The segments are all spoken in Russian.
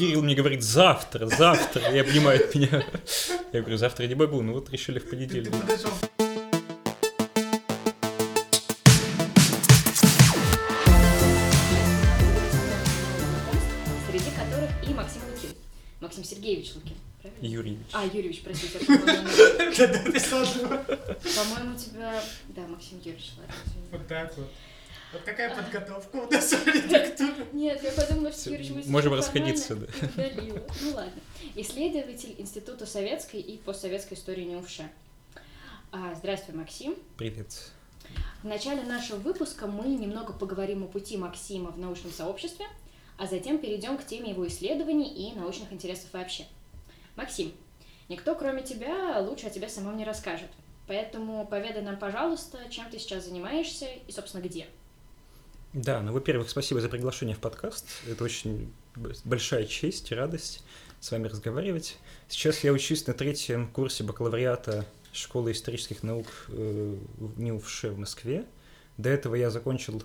Кирилл мне говорит завтра, завтра, и обнимает меня. Я говорю, завтра не могу, ну вот решили в понедельник. Среди которых и Максим Лукин. Максим Сергеевич Лукин. правильно? Юрьевич. А, Юрьевич, простите. по-моему, тебя... Да, Максим Юрьевич, ладно. Вот так вот. Вот какая подготовка у нас в редактуре. Нет, я подумала, что Юрьевич мы можем расходиться, удалила. Ну ладно. Исследователь Института советской и постсоветской истории НИУФШ. А, Здравствуй, Максим. Привет. В начале нашего выпуска мы немного поговорим о пути Максима в научном сообществе, а затем перейдем к теме его исследований и научных интересов вообще. Максим, никто кроме тебя лучше о тебе самом не расскажет. Поэтому поведай нам, пожалуйста, чем ты сейчас занимаешься и, собственно, где. Да, ну, во-первых, спасибо за приглашение в подкаст. Это очень большая честь и радость с вами разговаривать. Сейчас я учусь на третьем курсе бакалавриата Школы исторических наук э, в НИУФШ в Москве. До этого я закончил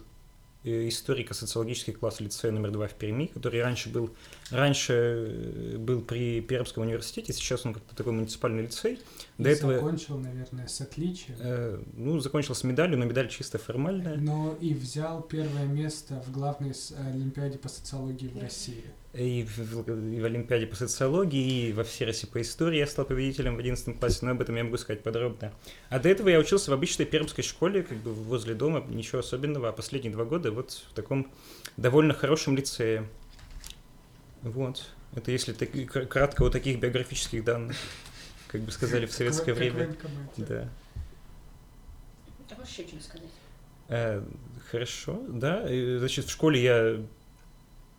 э, историко-социологический класс лицея номер два в Перми, который раньше был, раньше э, был при Пермском университете, сейчас он как-то такой муниципальный лицей. До этого, Закончил, наверное, с отличием. э, ну, закончил с медалью, но медаль чисто формальная. Но и взял первое место в главной с- Олимпиаде по социологии в России. И в, и в Олимпиаде по социологии, и во Всероссии по истории я стал победителем в 11 классе, но об этом я могу сказать подробно. А до этого я учился в обычной пермской школе, как бы возле дома, ничего особенного, а последние два года вот в таком довольно хорошем лицее. Вот. Это если так- кр- кратко о таких биографических данных, как бы сказали в советское время. в. Да. А можешь еще что-нибудь сказать? Э, хорошо, да. И, Значит, в школе я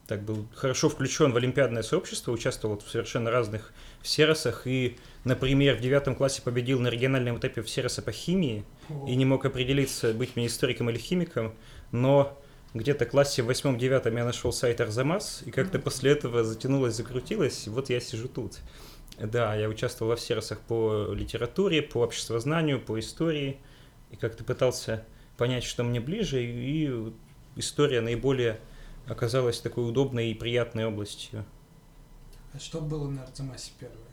так был хорошо включен в олимпиадное сообщество, участвовал в совершенно разных серосах и, например, в девятом классе победил на региональном этапе в сероса по химии О, и не мог определиться, быть мне историком или химиком, но где-то в классе в восьмом-девятом я нашел сайт Арзамас, и как-то после этого затянулось, закрутилось, и вот я сижу тут. Да, я участвовал во всеросах по литературе, по обществознанию, по истории, и как-то пытался понять, что мне ближе, и история наиболее оказалась такой удобной и приятной областью. А что было на Арзамасе первое?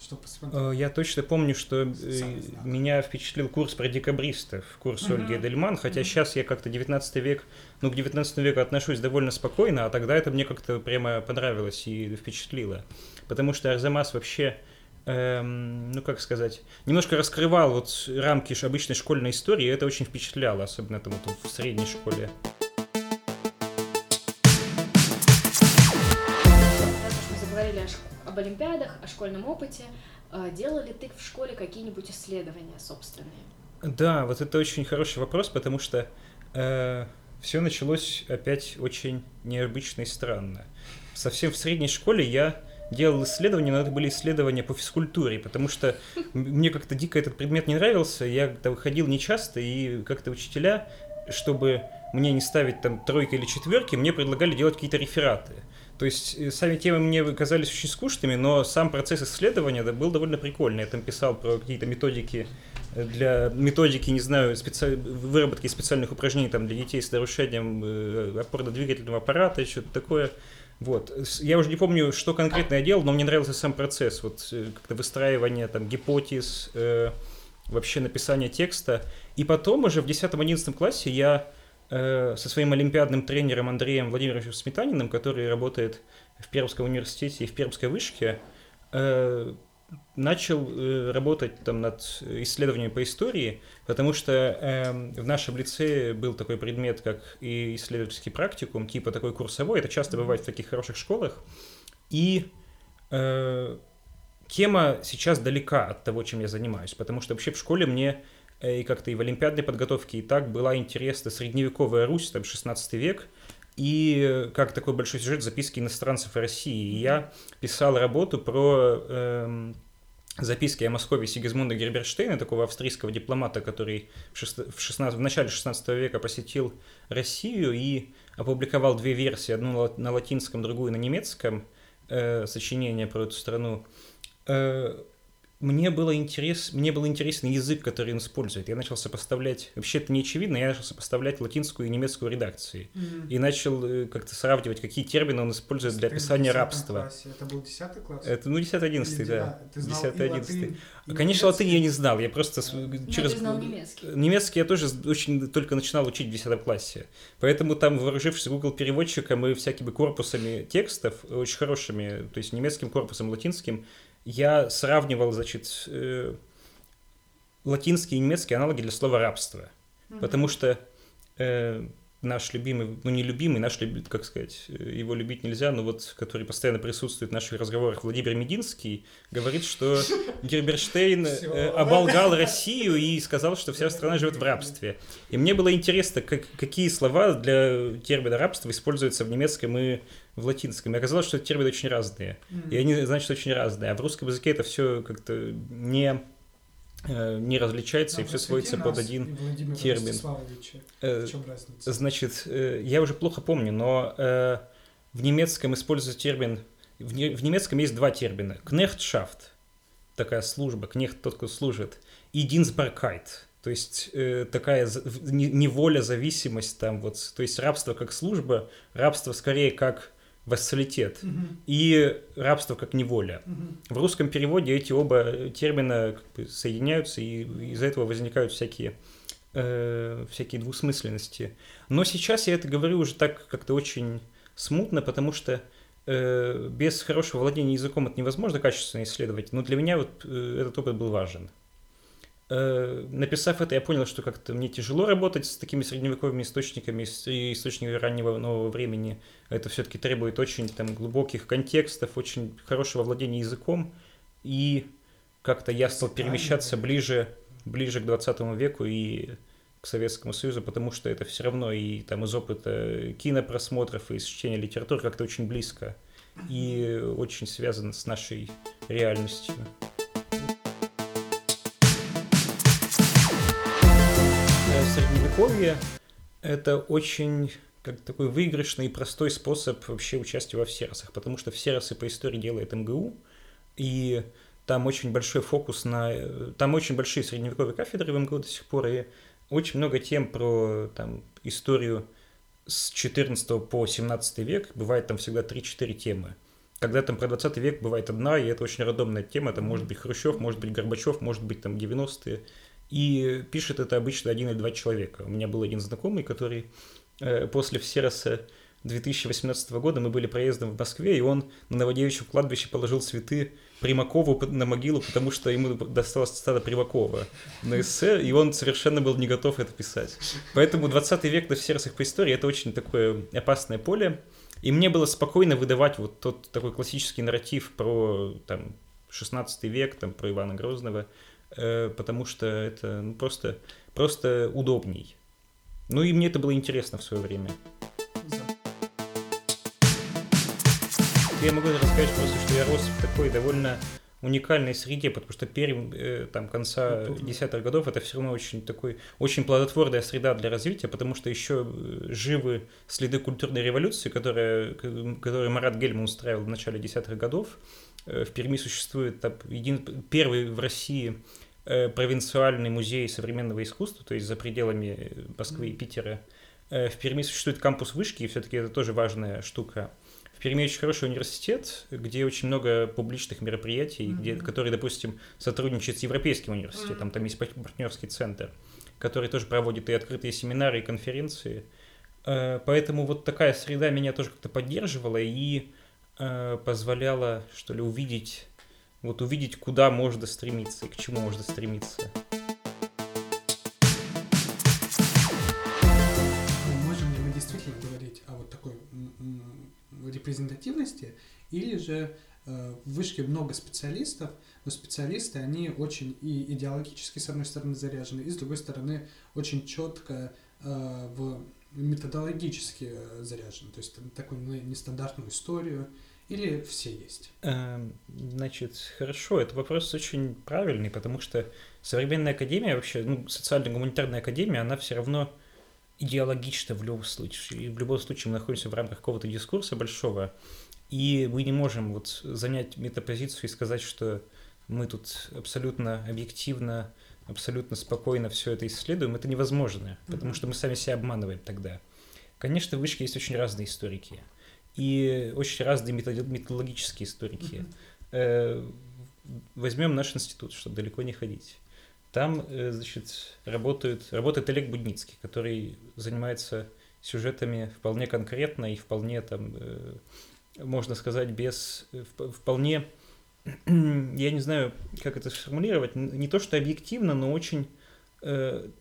Что посмотрел? Э, Я точно помню, что э, меня впечатлил курс про декабристов, курс Мгм. Ольги Эдельман, хотя Мгм. сейчас я как-то 19 век, ну, к 19 веку отношусь довольно спокойно, а тогда это мне как-то прямо понравилось и впечатлило. Потому что Арзамас вообще, эм, ну, как сказать, немножко раскрывал вот рамки обычной школьной истории, и это очень впечатляло, особенно там вот в средней школе. Об Олимпиадах, о школьном опыте, э, делал ли ты в школе какие-нибудь исследования собственные? Да, вот это очень хороший вопрос, потому что все началось опять очень необычно и странно. Совсем в средней школе я делал исследования, но это были исследования по физкультуре, потому что мне как-то дико этот предмет не нравился, я как-то выходил нечасто, и как-то учителя, чтобы мне не ставить там тройки или четверки, мне предлагали делать какие-то рефераты. То есть э, сами темы мне казались очень скучными, но сам процесс исследования да, был довольно прикольный. Я там писал про какие-то методики э, для методики, не знаю, специ... выработки специальных упражнений там, для детей с нарушением э, опорно-двигательного аппарата, что-то такое. Вот. Я уже не помню, что конкретно я делал, но мне нравился сам процесс, вот как-то выстраивание там гипотез, э, вообще написание текста. И потом уже в 10-11 классе я со своим олимпиадным тренером Андреем Владимировичем Сметаниным, который работает в Пермском университете и в Пермской вышке, э, начал э, работать там над исследованиями по истории, потому что эм, в нашем лицее был такой предмет, как и исследовательский практикум, типа такой курсовой, это часто бывает в таких хороших школах, и э, тема сейчас далека от того, чем я занимаюсь, потому что вообще в школе мне э, и как-то и в олимпиадной подготовке и так была интересна средневековая Русь, там 16 век, и э, как такой большой сюжет записки иностранцев России. И я писал работу про эм, записки о Москве Сигизмунда Герберштейна, такого австрийского дипломата, который в, шест- в, 16 в начале 16 века посетил Россию и опубликовал две версии, одну на латинском, другую на немецком, э, сочинение про эту страну. Э, мне было интерес, мне был интересен язык, который он использует. Я начал сопоставлять, вообще это не очевидно, я начал сопоставлять латинскую и немецкую редакции. Мгм. И начал э, как-то сравнивать, какие термины он использует для описания 10 рабства. классе. Это был 10 класс? Это, ну, 10-11, Или да. Ты знал 10 и 11 латынь, и Конечно, латынь я не знал, я просто с- Ну, Но через... ты знал немецкий. Немецкий я тоже очень только начинал учить в 10 классе. Поэтому там, вооружившись Google переводчиком и всякими корпусами текстов, очень хорошими, то есть немецким корпусом, латинским, я сравнивал, значит, э, латинские и немецкие аналоги для слова рабство. Мгм. Потому что э, наш любимый, ну не любимый, наш, как сказать, э, его любить нельзя, но вот, который постоянно присутствует в наших разговорах, Владимир Мединский, говорит, что Герберштейн э, оболгал Россию и сказал, что вся страна живет в рабстве. И мне было интересно, как, какие слова для термина рабства используются в немецком и в латинском. И оказалось, что термины очень разные. И они, значит, очень разные. А в русском языке это все как-то не, не различается, и Да, все сводится под один и термин. Э, В чем разница? Значит, э, я уже плохо помню, но э, в немецком используется термин... В, не- в немецком есть два термина. Кнехтшафт, такая служба, кнехт тот, кто служит, и Dienstbarkeit, то есть э, такая неволя, зависимость там вот, то есть рабство как служба, рабство скорее как вассалитет, Мгм. и рабство как неволя. Мгм. В русском переводе эти оба термина как бы соединяются, и из-за этого возникают всякие, э, всякие двусмысленности. Но сейчас я это говорю уже так как-то очень смутно, потому что э, без хорошего владения языком это невозможно качественно исследовать, но для меня вот э, этот опыт был важен. Э, написав это, я понял, что как-то мне тяжело работать с такими средневековыми источниками, и источниками раннего нового времени. Это все-таки требует очень там, глубоких контекстов, очень хорошего владения языком. И как-то я стал перемещаться ближе, ближе к 20 веку и к Советскому Союзу, потому что это все равно и там из опыта кинопросмотров, и из чтения литературы как-то очень близко и очень связано с нашей реальностью. Э, Средневековье – это очень как такой выигрышный и простой способ вообще участия во всеросах, потому что всеросы по истории делает МГУ, и там очень большой фокус на... Там очень большие средневековые кафедры в МГУ до сих пор, и очень много тем про там, историю с 14 по 17 век, бывает там всегда 3-4 темы. Когда там про 20 век бывает одна, и это очень рандомная тема, там может быть Хрущев, может быть Горбачев, может быть там 90-е. И пишет это обычно один или два человека. У меня был один знакомый, который э, после Всероса 2018 года мы были проездом в Москве, и он на Новодевичьем кладбище положил цветы Примакову на могилу, потому что ему досталось стадо Примакова на эссе, и он совершенно был не готов это писать. Поэтому 20 век на Всеросах по истории это очень такое опасное поле. И мне было спокойно выдавать вот тот такой классический нарратив про там, 16 век, там, про Ивана Грозного, э, потому что это ну, просто, просто удобней. Ну и мне это было интересно в свое время. Я могу рассказать просто, что я рос в такой довольно уникальной среде, потому что Пермь э, там конца Культурно. десятых годов это все равно очень такой очень плодотворная среда для развития, потому что еще э, живы следы культурной революции, которая, к- которую Марат Гельман устраивал в начале десятых годов. Э, В Перми существует там, един- первый в России э, провинциальный музей современного искусства, то есть за пределами э, Москвы и Питера. Э, В Перми существует кампус вышки, и все-таки это тоже важная штука. В Перми очень хороший университет, где очень много публичных мероприятий, где, Мгм. которые, допустим, сотрудничают с Европейским университетом. Мгм. Там есть пар- партнерский центр, который тоже проводит и открытые семинары, и конференции. Э, Поэтому вот такая среда меня тоже как-то поддерживала и э, позволяла, что ли, увидеть, вот увидеть, куда можно стремиться и к чему можно стремиться. Ну, Можем ли мы действительно говорить о вот такой репрезентативности, или же э, в вышке много специалистов, но специалисты, они очень и идеологически, с одной стороны, заряжены, и с другой стороны, очень четко э, в методологически э, заряжены, то есть такую ну, нестандартную историю, или все есть. Эм, Значит, хорошо, это вопрос очень правильный, потому что современная академия вообще, ну, социально-гуманитарная академия, она все равно идеологична в любом случае. И в любом случае мы находимся в рамках какого-то дискурса большого, и мы не можем вот занять метапозицию и сказать, что мы тут абсолютно объективно, абсолютно спокойно все это исследуем, это невозможно, потому что мы сами себя обманываем тогда. Конечно, в вышке есть очень разные историки и очень разные методологические историки. Э, возьмем наш институт, чтобы далеко не ходить. Там, э, значит, работает, работает Олег Будницкий, который занимается сюжетами вполне конкретно и вполне там, э, можно сказать, без вполне, я не знаю, как это сформулировать, не то что объективно, но очень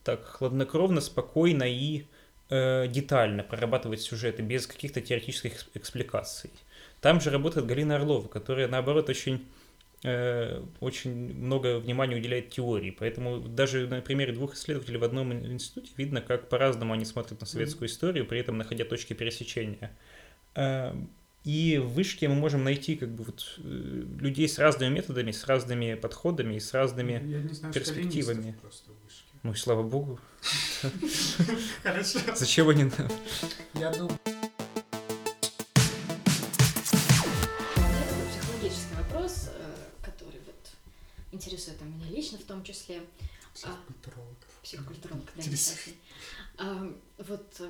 так хладнокровно, спокойно и э, детально прорабатывать сюжеты без каких-то теоретических экспликаций. Там же работает Галина Орлова, которая, наоборот, очень э, очень много внимания уделяет теории. Поэтому даже на примере двух исследователей в одном институте видно, как по-разному они смотрят на советскую историю, при этом находя точки пересечения. Э, и в вышке мы можем найти как бы вот э, людей с разными методами, с разными подходами и с разными Я не знаю, перспективами. Просто ну и слава богу. Хорошо. Зачем они нам? Я думаю... психологический вопрос, э, который вот интересует там, меня лично в том числе. Психокультурологов. Психокультуролог, да, Вот э,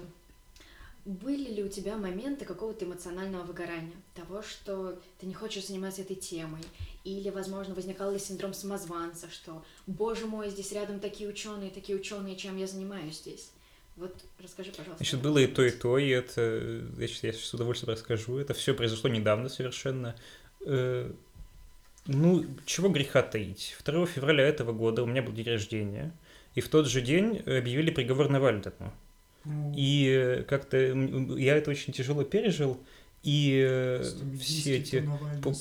были ли у тебя моменты какого-то эмоционального выгорания? Того, что ты не хочешь заниматься этой темой? Или, возможно, возникал ли синдром самозванца, что, боже мой, здесь рядом такие ученые, такие ученые, чем я занимаюсь здесь? Вот расскажи, пожалуйста. Значит, было и то, и то, и это, значит, я с удовольствием расскажу. Это все произошло недавно совершенно. Э, ну, чего греха таить. 2 февраля этого года у меня был день рождения, и в тот же день объявили приговор Навальному. И как-то я это очень тяжело пережил, и э, все эти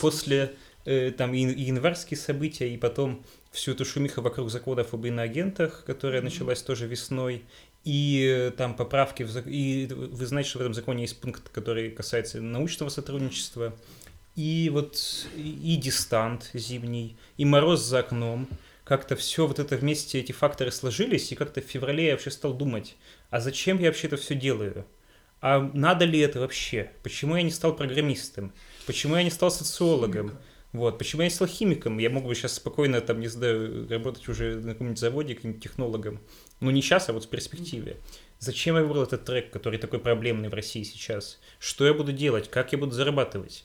после э, там и январские события, и потом всю эту шумиху вокруг законов об иноагентах, которая началась тоже весной, и э, там поправки, в, и вы знаете, что в этом законе есть пункт, который касается научного сотрудничества, и вот и дистант зимний, и мороз за окном, как-то все вот это вместе, эти факторы сложились, и как-то в феврале я вообще стал думать, а зачем я вообще это все делаю? А надо ли это вообще? Почему я не стал программистом? Почему я не стал социологом? Вот, почему я не стал химиком? Я мог бы сейчас спокойно, там, не знаю, работать уже на каком-нибудь заводе, каким-нибудь технологом. Ну, не сейчас, а вот в перспективе. Зачем я выбрал этот трек, который такой проблемный в России сейчас? Что я буду делать? Как я буду зарабатывать?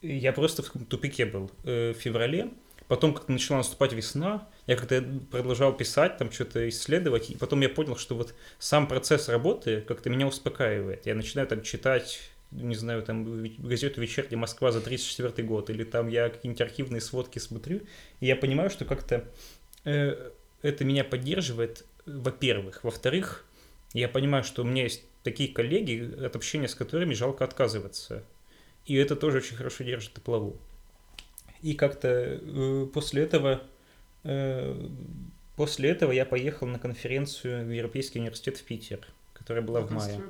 Я просто в тупике был. Э, в феврале Потом как-то начала наступать весна, я как-то продолжал писать, там что-то исследовать, и потом я понял, что вот сам процесс работы как-то меня успокаивает. Я начинаю там читать не знаю, там газету «Вечерняя Москва» за 34 год, или там я какие-нибудь архивные сводки смотрю, и я понимаю, что как-то э, это меня поддерживает, во-первых. Во-вторых, я понимаю, что у меня есть такие коллеги, от общения с которыми жалко отказываться. И это тоже очень хорошо держит на плаву. И как-то э, после этого э, после этого я поехал на конференцию в Европейский университет в Питер, которая была в мае.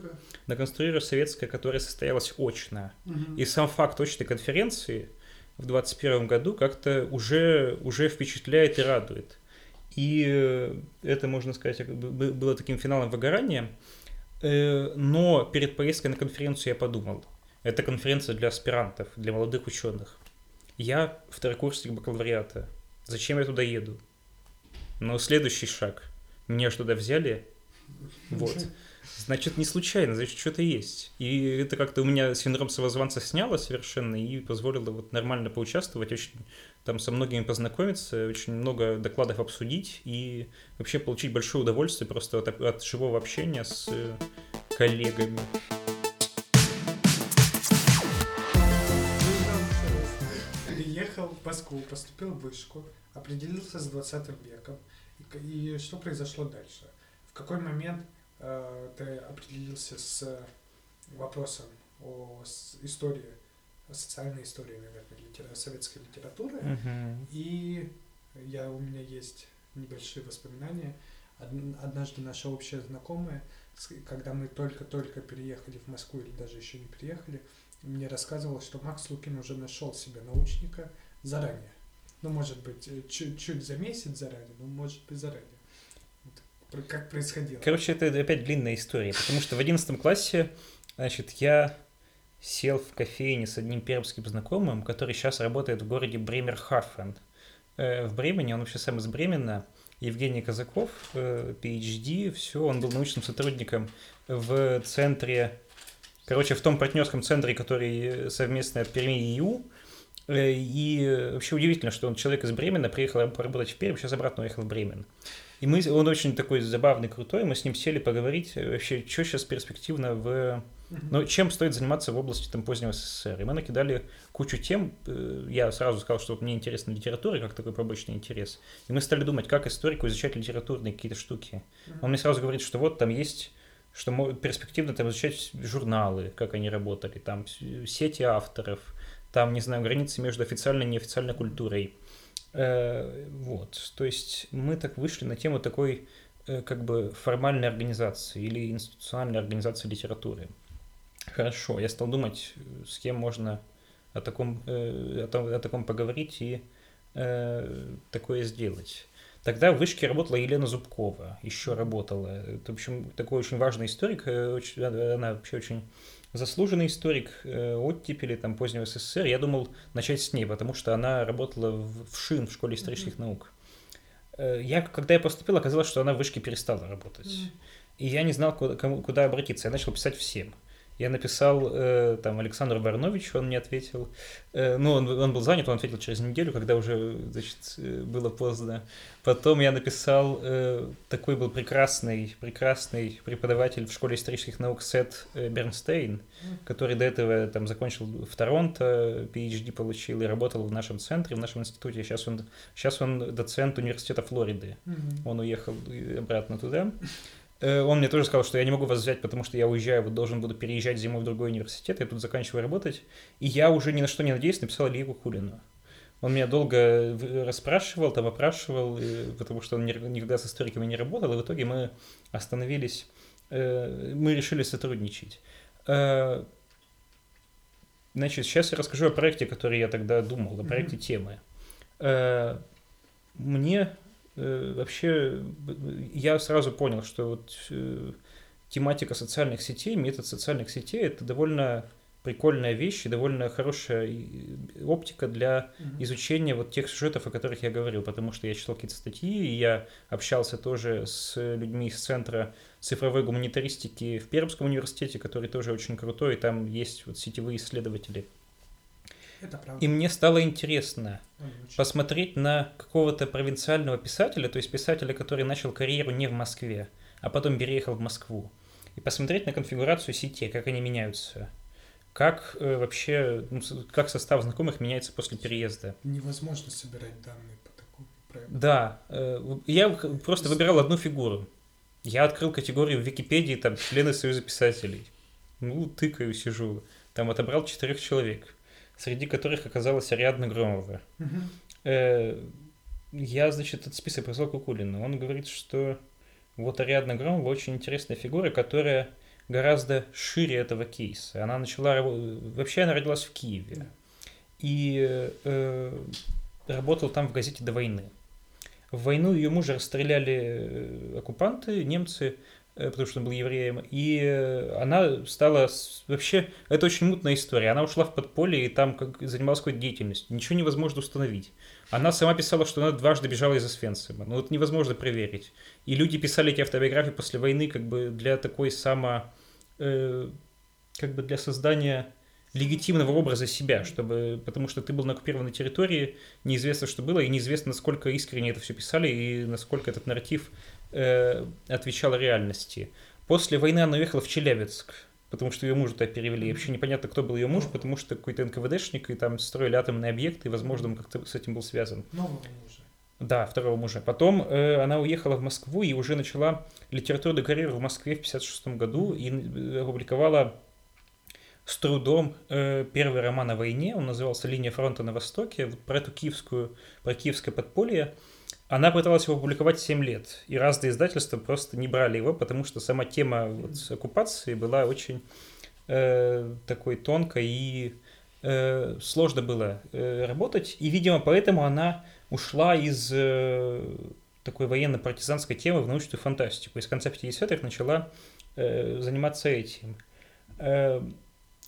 На конструирую советская, которая состоялась очно. Угу. И сам факт очной конференции в 2021 году как-то уже, уже впечатляет и радует. И э, это, можно сказать, было таким финалом выгорания. Но перед поездкой на конференцию я подумал, это конференция для аспирантов, для молодых ученых. Я второкурсник бакалавриата. Зачем я туда еду? Но следующий шаг. Меня же туда взяли. Вот. Значит, не случайно, значит, что-то есть. И это как-то у меня синдром самозванца сняло совершенно и позволило вот нормально поучаствовать, очень там со многими познакомиться, очень много докладов обсудить и вообще получить большое удовольствие просто от, от живого общения с коллегами. Москву, поступил в вышку, определился с 20 веком. И, что произошло дальше? В какой момент э, ты определился с вопросом о истории, о социальной истории, наверное, литера, советской литературы. Uh-huh. И я, у меня есть небольшие воспоминания. Однажды наша общая знакомая, когда мы только-только переехали в Москву или даже еще не приехали, мне рассказывала, что Макс Лукин уже нашел себе научника, заранее. Ну, может быть, э, чуть-чуть за месяц заранее, но может быть заранее. Как происходило. Короче, это опять длинная история, потому что в одиннадцатом классе, значит, я сел в кофейне с одним пермским знакомым, который сейчас работает в городе Бремер-Хафен. э, в Бремене, он вообще сам из Бремена, Евгений Казаков, э, PhD, все, он был научным сотрудником в центре, короче, в том партнерском центре, который совместно от Перми и ИУ, э, и вообще удивительно, что он человек из Бремена, приехал поработать в Пермь, сейчас обратно уехал в Бремен. И мы, он очень такой забавный, крутой, мы с ним сели поговорить вообще, что сейчас перспективно в но чем стоит заниматься в области там, позднего СССР? И мы накидали кучу тем. Э, я сразу сказал, что мне интересна литература, как такой побочный интерес. И мы стали думать, как историку изучать литературные какие-то штуки. Он мне сразу говорит, что вот там есть что перспективно там изучать журналы, как они работали, там сети авторов, там, не знаю, границы между официальной и неофициальной культурой. Э, вот, то есть мы так вышли на тему такой э, как бы формальной организации или институциональной организации литературы. Хорошо, я стал думать, с кем можно о таком, э, о, том, о таком поговорить и э, такое сделать. Тогда в Вышке работала Елена Зубкова, еще работала. Это, в общем, такой очень важный историк, очень, она вообще очень заслуженный историк э, оттепели там, позднего СССР. Я думал начать с ней, потому что она работала в, ШИН, в Школе исторических mm-hmm. наук. Э, я, когда я поступил, оказалось, что она в Вышке перестала работать. Mm-hmm. И я не знал, куда, кому, куда обратиться. Я начал писать всем. Я написал э, там Александру Барновичу, он мне ответил. Э, ну, он, он был занят, он ответил через неделю, когда уже, значит, э, было поздно. Потом я написал, э, такой был прекрасный, прекрасный преподаватель в школе исторических наук Сет э, Бернстейн, который до этого там закончил в Торонто, PhD получил и работал в нашем центре, в нашем институте. Сейчас он, сейчас он доцент университета Флориды. Mm-hmm. Он уехал обратно туда. Э, он мне тоже сказал, что я не могу вас взять, потому что я уезжаю, вот должен буду переезжать зимой в другой университет, я тут заканчиваю работать. И я уже ни на что не надеюсь, написал Илье Кулину. Он меня долго расспрашивал, там опрашивал, потому что он никогда с историками не работал, и в итоге мы остановились, э, мы решили сотрудничать. Э, значит, сейчас я расскажу о проекте, который я тогда думал, о проекте mm-hmm. темы. Мне Э, вообще я сразу понял, что вот э, тематика социальных сетей, метод социальных сетей это довольно прикольная вещь и довольно хорошая оптика для mm-hmm. изучения вот тех сюжетов, о которых я говорил, потому что я читал какие-то статьи, и я общался тоже с людьми из Центра цифровой гуманитаристики в Пермском университете, который тоже очень крутой, и там есть вот сетевые исследователи. И мне стало интересно посмотреть на какого-то провинциального писателя, то есть писателя, который начал карьеру не в Москве, а потом переехал в Москву, и посмотреть на конфигурацию сети, как они меняются. Как э, вообще, ну, как состав знакомых меняется после переезда? Невозможно собирать данные по такому проекту. Да, э, я просто выбирал одну фигуру. Я открыл категорию в Википедии, там, члены Союза писателей. Ну, тыкаю, сижу. Там отобрал четырех человек среди которых оказалась Ариадна Громова. Э, я, значит, этот список прислал Кукулину. Он говорит, что вот Ариадна Громова очень интересная фигура, которая гораздо шире этого кейса. Она начала... Вообще она родилась в Киеве. И э, работала там в газете «До войны». В войну ее мужа расстреляли э, оккупанты, немцы, потому что он был евреем, и э, она стала... Вообще, это очень мутная история. Она ушла в подполье и там как, занималась какой-то деятельностью. Ничего невозможно установить. Она сама писала, что она дважды бежала из Освенцима. Ну, это невозможно проверить. И люди писали эти автобиографии после войны как бы для такой само... Э, как бы для создания легитимного образа себя, чтобы, потому что ты был на оккупированной территории, неизвестно, что было, и неизвестно, насколько искренне это все писали, и насколько этот нарратив э, отвечала реальности. После войны она уехала в Челябинск, потому что ее мужа туда перевели. И вообще непонятно, кто был ее муж, потому что какой-то НКВДшник, и там строили атомные объекты, и, возможно, он как-то с этим был связан. Нового мужа. Да, второго мужа. Потом э, она уехала в Москву и уже начала литературную карьеру в Москве в 1956 году и э, опубликовала с трудом э, первый роман о войне. Он назывался «Линия фронта на Востоке». Вот про эту киевскую, про киевское подполье. Она пыталась его публиковать 7 лет, и разные издательства просто не брали его, потому что сама тема вот, оккупации была очень э, такой тонкой, и э, сложно было э, работать. И, видимо, поэтому она ушла из э, такой военно-партизанской темы в научную фантастику. И с конца 50-х начала э, заниматься этим. Э,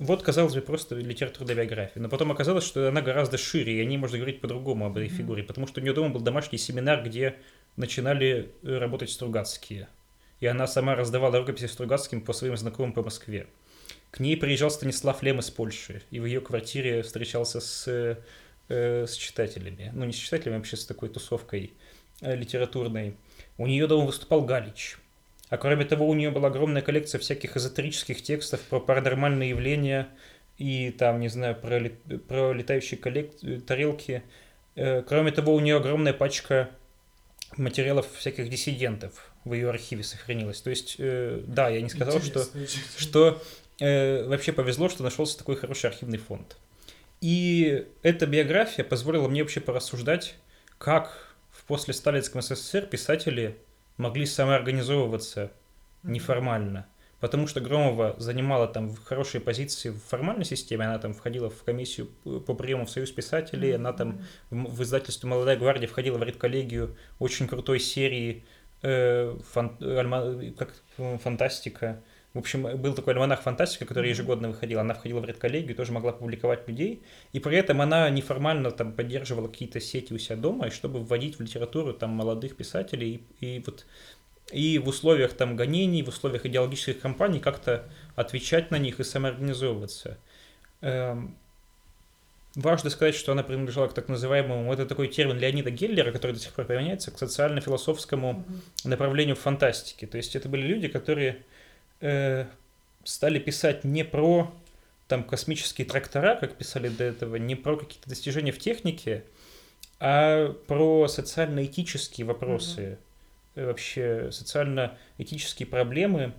вот, казалось бы, просто литературная биография. Но потом оказалось, что она гораздо шире, и о ней можно говорить по-другому об этой фигуре, потому что у нее дома был домашний семинар, где начинали э, работать Стругацкие. И она сама раздавала рукописи Стругацким по своим знакомым по Москве. К ней приезжал Станислав Лем из Польши, и в ее квартире встречался с, э, с читателями. Ну, не с читателями, а вообще с такой тусовкой э, литературной. У нее дома выступал Галич. А кроме того, у нее была огромная коллекция всяких эзотерических текстов про паранормальные явления и там, не знаю, про, про летающие коллек... тарелки. Э, кроме того, у нее огромная пачка материалов всяких диссидентов в ее архиве сохранилась. То есть, э, да, я не сказал, что, что э, вообще повезло, что нашелся такой хороший архивный фонд. И эта биография позволила мне вообще порассуждать, как в после Сталинском СССР писатели могли самоорганизовываться неформально. Потому что Громова занимала там хорошие позиции в формальной системе, она там входила в комиссию по приему в Союз писателей, она там в издательстве «Молодая гвардия» входила в редколлегию очень крутой серии э, фан, альма, как, фантастика. В общем, был такой альманах «Фантастика», который ежегодно выходил. Она входила в редколлегию, тоже могла публиковать людей. И при этом она неформально там поддерживала какие-то сети у себя дома, чтобы вводить в литературу там молодых писателей. И, и вот и в условиях там гонений, в условиях идеологических кампаний как-то отвечать на них и самоорганизовываться. Эм, важно сказать, что она принадлежала к так называемому, это такой термин Леонида Геллера, который до сих пор применяется, к социально-философскому направлению фантастики. То есть это были люди, которые э, стали писать не про там космические трактора, как писали до этого, не про какие-то достижения в технике, а про социально-этические вопросы. Mm-hmm вообще социально-этические проблемы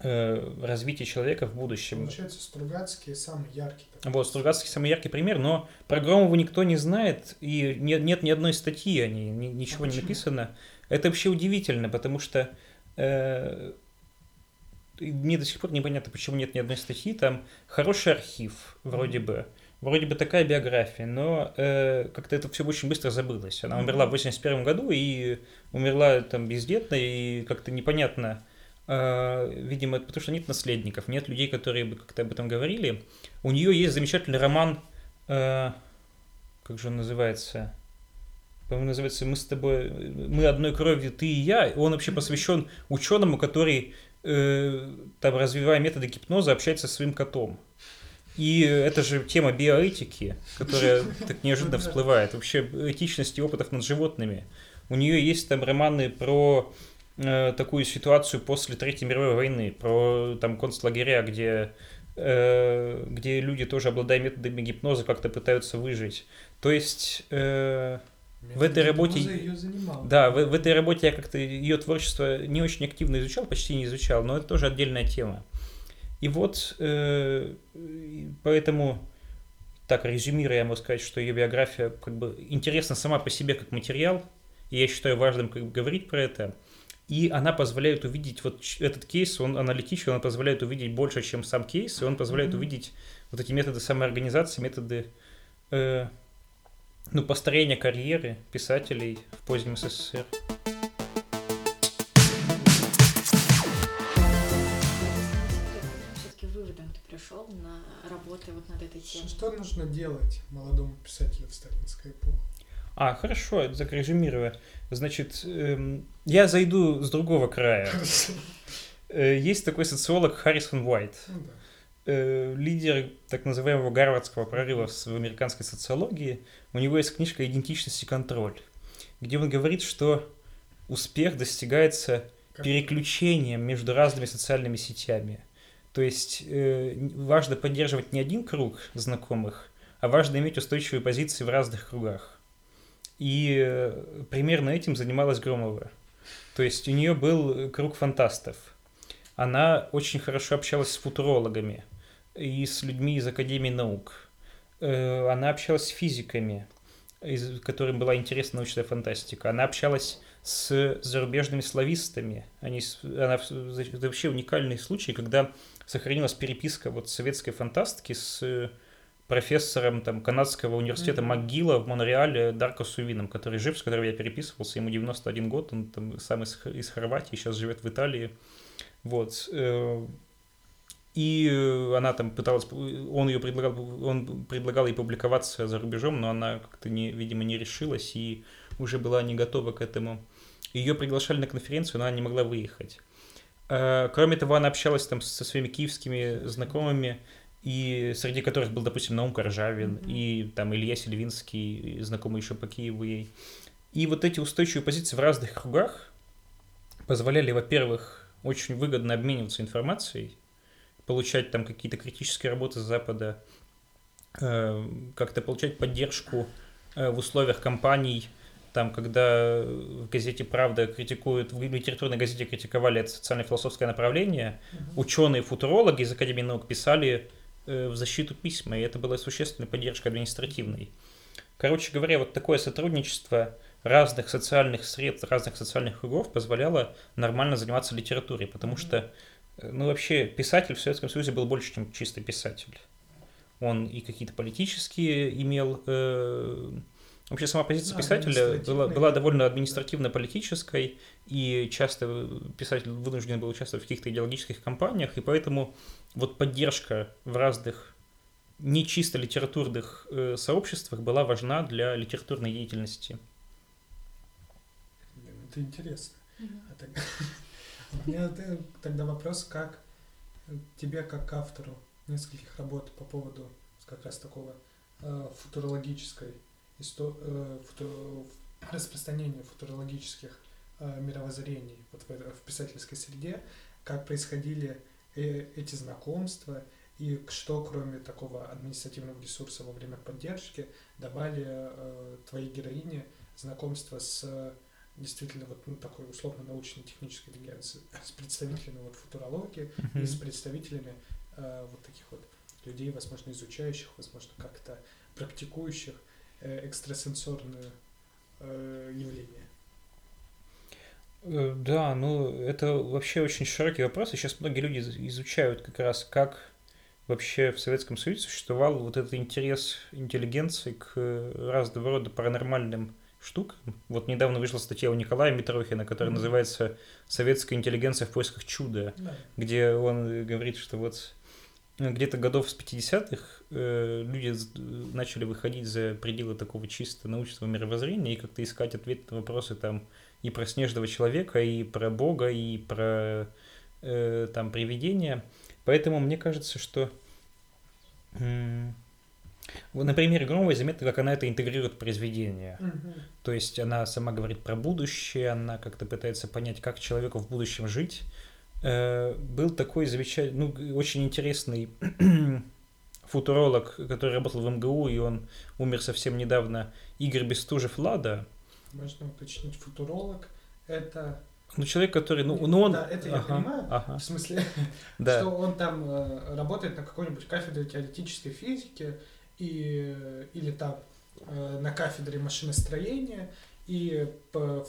э, развития человека в будущем. Получается, Стругацкий самый яркий. Такой. Вот, Стругацкий самый яркий пример, но про Громову никто не знает, и нет, нет ни одной статьи о ней, ничего а не написано. Это вообще удивительно, потому что э, мне до сих пор непонятно, почему нет ни одной статьи. Там хороший архив, вроде бы. Вроде бы такая биография, но э, как-то это все очень быстро забылось. Она умерла в 81 году и умерла там бездетно, и как-то непонятно, э, видимо, потому что нет наследников, нет людей, которые бы как-то об этом говорили. У нее есть замечательный роман, э, как же он называется? По-моему, называется «Мы с тобой, мы одной кровью, ты и я». Он вообще посвящен ученому, который, э, там, развивая методы гипноза, общается со своим котом. И это же тема биоэтики, которая так неожиданно всплывает. Вообще этичности опытов над животными. У нее есть там романы про э, такую ситуацию после Третьей мировой войны, про там концлагеря, где э, где люди тоже обладая методами гипноза как-то пытаются выжить. То есть э, в этой работе, да, в, в этой работе я как-то ее творчество не очень активно изучал, почти не изучал, но это тоже отдельная тема. И вот э, поэтому, так резюмируя, я могу сказать, что ее биография как бы интересна сама по себе как материал, и я считаю важным как бы, говорить про это. И она позволяет увидеть вот этот кейс, он аналитичный, он позволяет увидеть больше, чем сам кейс, и он позволяет mm-hmm. увидеть вот эти методы самоорганизации, методы э, ну, построения карьеры писателей в позднем СССР. пришел на работы вот над этой темой. Что нужно делать молодому писателю в сталинской эпохе? А, хорошо, так резюмируя. Значит, эм, я зайду с другого края. Э, есть такой социолог Харрисон Уайт. Ну, да. Э, лидер так называемого гарвардского прорыва в американской социологии. У него есть книжка «Идентичность и контроль», где он говорит, что успех достигается переключением между разными социальными сетями – то есть э, важно поддерживать не один круг знакомых, а важно иметь устойчивые позиции в разных кругах. И э, примерно этим занималась Громова. То есть у нее был круг фантастов. Она очень хорошо общалась с футурологами и с людьми из Академии наук. Э, она общалась с физиками, из которым была интересна научная фантастика. Она общалась с зарубежными славистами. Они, она, это вообще уникальный случай, когда сохранилась переписка вот советской фантастики с профессором там, канадского университета mm-hmm. МcGill в Монреале Дарко Сувином, который жив, с которым я переписывался, ему 91 год, он там сам из, из Хорватии, сейчас живет в Италии. Вот. И э, она там пыталась, он ее предлагал, он предлагал ей публиковаться за рубежом, но она как-то, не, видимо, не решилась и уже была не готова к этому. Ее приглашали на конференцию, но она не могла выехать. Э, кроме того, она общалась там со своими киевскими знакомыми, и среди которых был, допустим, Наум Коржавин mm-hmm. и там Илья Сильвинский, знакомый еще по Киеву ей. И вот эти устойчивые позиции в разных кругах позволяли, во-первых, очень выгодно обмениваться информацией, получать там какие-то критические работы с Запада, э, как-то получать поддержку э, в условиях компаний, там, когда в газете «Правда» критикуют, в литературной газете критиковали это социально-философское направление, mm-hmm. ученые-футурологи из Академии наук писали э, в защиту письма, и это была существенная поддержка административной. Короче говоря, вот такое сотрудничество разных социальных средств, разных социальных кругов позволяло нормально заниматься литературой, потому что, ну, вообще, писатель в Советском Союзе был больше, чем чистый писатель. Он и какие-то политические имел э, Вообще сама позиция писателя была, была довольно административно-политической, и часто писатель вынужден был участвовать в каких-то идеологических кампаниях, и поэтому вот поддержка в разных не чисто литературных э, сообществах была важна для литературной деятельности. Это интересно. А у меня тогда вопрос, как тебе, как автору нескольких работ по поводу как раз такого э, футурологической э, распространению футурологических э, мировоззрений вот в, писательской среде, как происходили э, эти знакомства? И что, кроме такого административного ресурса во время поддержки, давали э, твоей героине знакомство с э, действительно вот ну, такой условно научной технической интеллигенцией, с представителями вот футурологии mm-hmm. и с представителями э, вот таких вот людей, возможно, изучающих, возможно, как-то практикующих Э, экстрасенсорное э, явление? Э, да, ну это вообще очень широкий вопрос, и сейчас многие люди изучают как раз, как вообще в Советском Союзе существовал вот этот интерес интеллигенции к разного рода паранормальным штукам. Вот недавно вышла статья у Николая Митрохина, которая mm-hmm. называется «Советская интеллигенция в поисках чуда», да. где он говорит, что вот где-то годов с 50-х э, люди начали выходить за пределы такого чисто научного мировоззрения и как-то искать ответы на вопросы там и про снежного человека, и про Бога, и про э, там привидения. Поэтому мне кажется, что э, на примере Громовой заметно, как она это интегрирует в произведение. Угу. То есть она сама говорит про будущее, она как-то пытается понять, как человеку в будущем жить, Э, был такой замечательный, ну, очень интересный футуролог, который работал в МГУ, и он умер совсем недавно, Игорь Бестужев-Лада. Можно уточнить, футуролог – это ну, человек, который, ну, ну он... Да, это я ага, понимаю, ага. в смысле, да. что он там э, работает на какой-нибудь кафедре теоретической физики и, или там э, на кафедре машиностроения и по,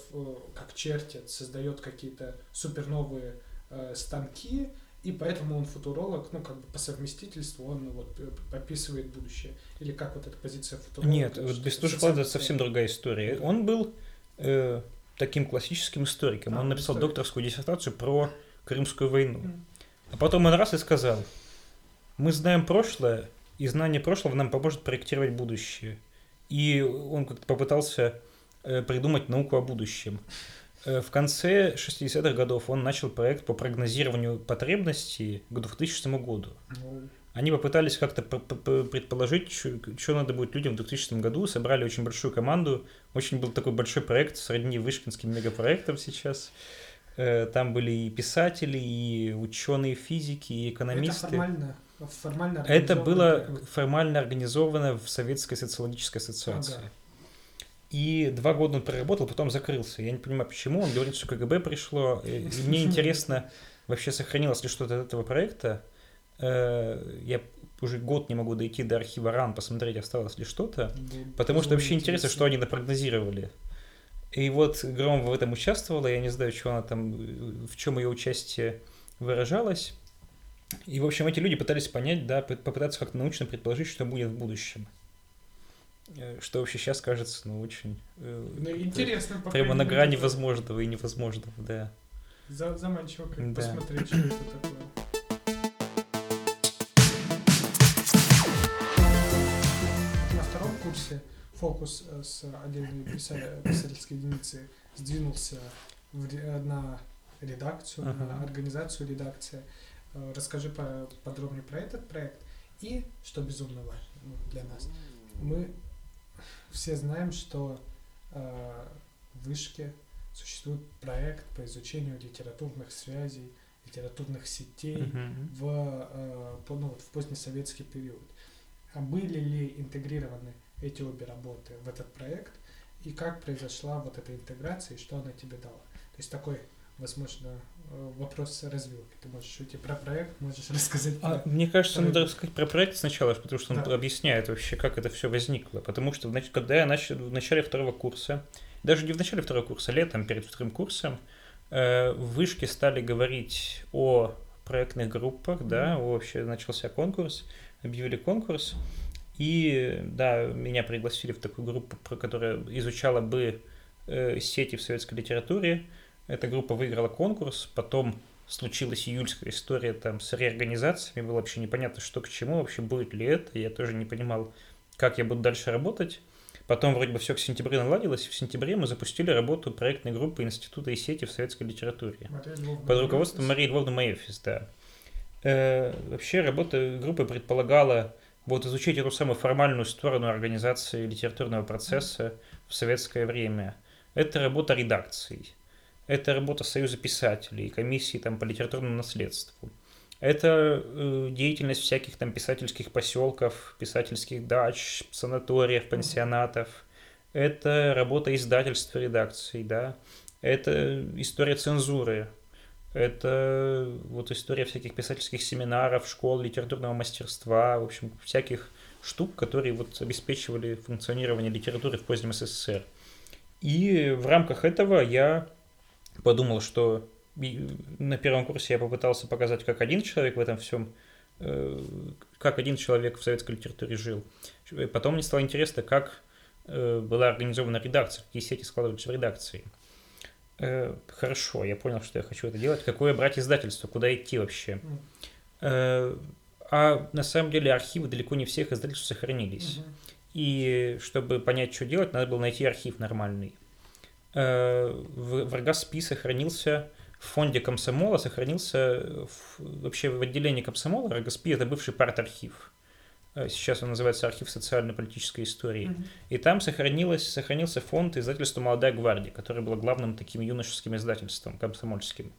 как чертит, создает какие-то суперновые э, станки, и поэтому он футуролог, ну, как бы по совместительству он вот э, описывает будущее. Или как вот эта позиция футуролога? Нет, вот Бестужев это совсем другая история. Он был э, таким классическим историком. А, он написал историк. докторскую диссертацию про Крымскую войну. Mm. А потом он раз и сказал, мы знаем прошлое, и знание прошлого нам поможет проектировать будущее. И он как-то попытался э, придумать науку о будущем. Э, в конце 60-х годов он начал проект по прогнозированию потребностей к 2000 году. Они попытались как-то предположить, что надо будет людям в 2000 году, собрали очень большую команду, очень был такой большой проект, сродни вышкинским мегапроектам сейчас. Э, там были и писатели, и ученые физики, и экономисты. Это формально, формально Это было формально организовано в Советской социологической ассоциации. Ага. И два года он проработал, потом закрылся. Я не понимаю, почему. Он говорит, что КГБ пришло. И мне интересно, вообще сохранилось ли что-то от этого проекта. Э, я уже год не могу дойти до архива РАН, посмотреть, осталось ли что-то. Потому что вообще интересно, что они напрогнозировали. И вот Громова в этом участвовала, я не знаю, что она там, в чем ее участие выражалось. И, в общем, эти люди пытались понять, да, попытаться как-то научно предположить, что будет в будущем. Э, что вообще сейчас кажется, ну, очень... Э, ну, интересно. Прямо прямо на грани это... возможного и невозможного, да. За, заманчиво как да. посмотреть, что это такое. На втором курсе фокус э, с отдельной писательской единицы сдвинулся в, на редакцию, ага. на организацию редакции. Э, Расскажи по- подробнее про этот проект. И, что безумно важно ну, для нас, мы все знаем, что э, в Вышке существует проект по изучению литературных связей, литературных сетей Мгм. в, э, по- ну, вот в позднесоветский период. А были ли интегрированы эти обе работы в этот проект? И как произошла вот эта интеграция, и что она тебе дала? То есть такой, возможно, вопрос с развилкой. Ты можешь уйти про проект, можешь рассказать А, про- мне кажется, Проект. надо рассказать про проект сначала, потому что он Да. объясняет вообще, как это все возникло. Потому что, значит, когда я начал в начале второго курса, даже не в начале второго курса, летом, перед вторым курсом, э, в вышке стали говорить о проектных группах, да, вообще начался конкурс, объявили конкурс, и, да, меня пригласили в такую группу, про- которая изучала бы э, сети в советской литературе. Эта группа выиграла конкурс, потом случилась июльская история там с реорганизациями, было вообще непонятно, что к чему, вообще будет ли это, я тоже не понимал, как я буду дальше работать. Потом вроде бы все к сентябрю наладилось, и в сентябре мы запустили работу проектной группы Института и сети в советской литературе. Под руководством. Марии Львовны Маефис, да. Э, вообще работа группы предполагала вот изучить эту самую формальную сторону организации литературного процесса в советское время. Это работа редакций, это работа Союза писателей, комиссии там, по литературному наследству. Это э, деятельность всяких там писательских поселков, писательских дач, санаториев, пансионатов. Это работа издательства редакций, да. Это история цензуры, это вот история всяких писательских семинаров, школ литературного мастерства, в общем, всяких штук, которые вот обеспечивали функционирование литературы в позднем СССР. И в рамках этого я подумал, что на первом курсе я попытался показать, как один человек в этом всем, э, как один человек в советской литературе жил. Потом мне стало интересно, как э, была организована редакция, какие сети складывались в редакции. Э, Хорошо, я понял, что я хочу это делать. Какое брать издательство, куда идти вообще? А на самом деле архивы далеко не всех издательств сохранились. И чтобы понять, что делать, надо было найти архив нормальный. Э, В, в РГАСПИ сохранился в фонде комсомола, сохранился в- вообще в отделении комсомола. РГАСПИ – это бывший парт-архив. Э, Сейчас он называется архив социально-политической истории. Мгм. И там сохранилось, сохранился фонд издательства «Молодая гвардия», который был главным таким юношеским издательством комсомольским.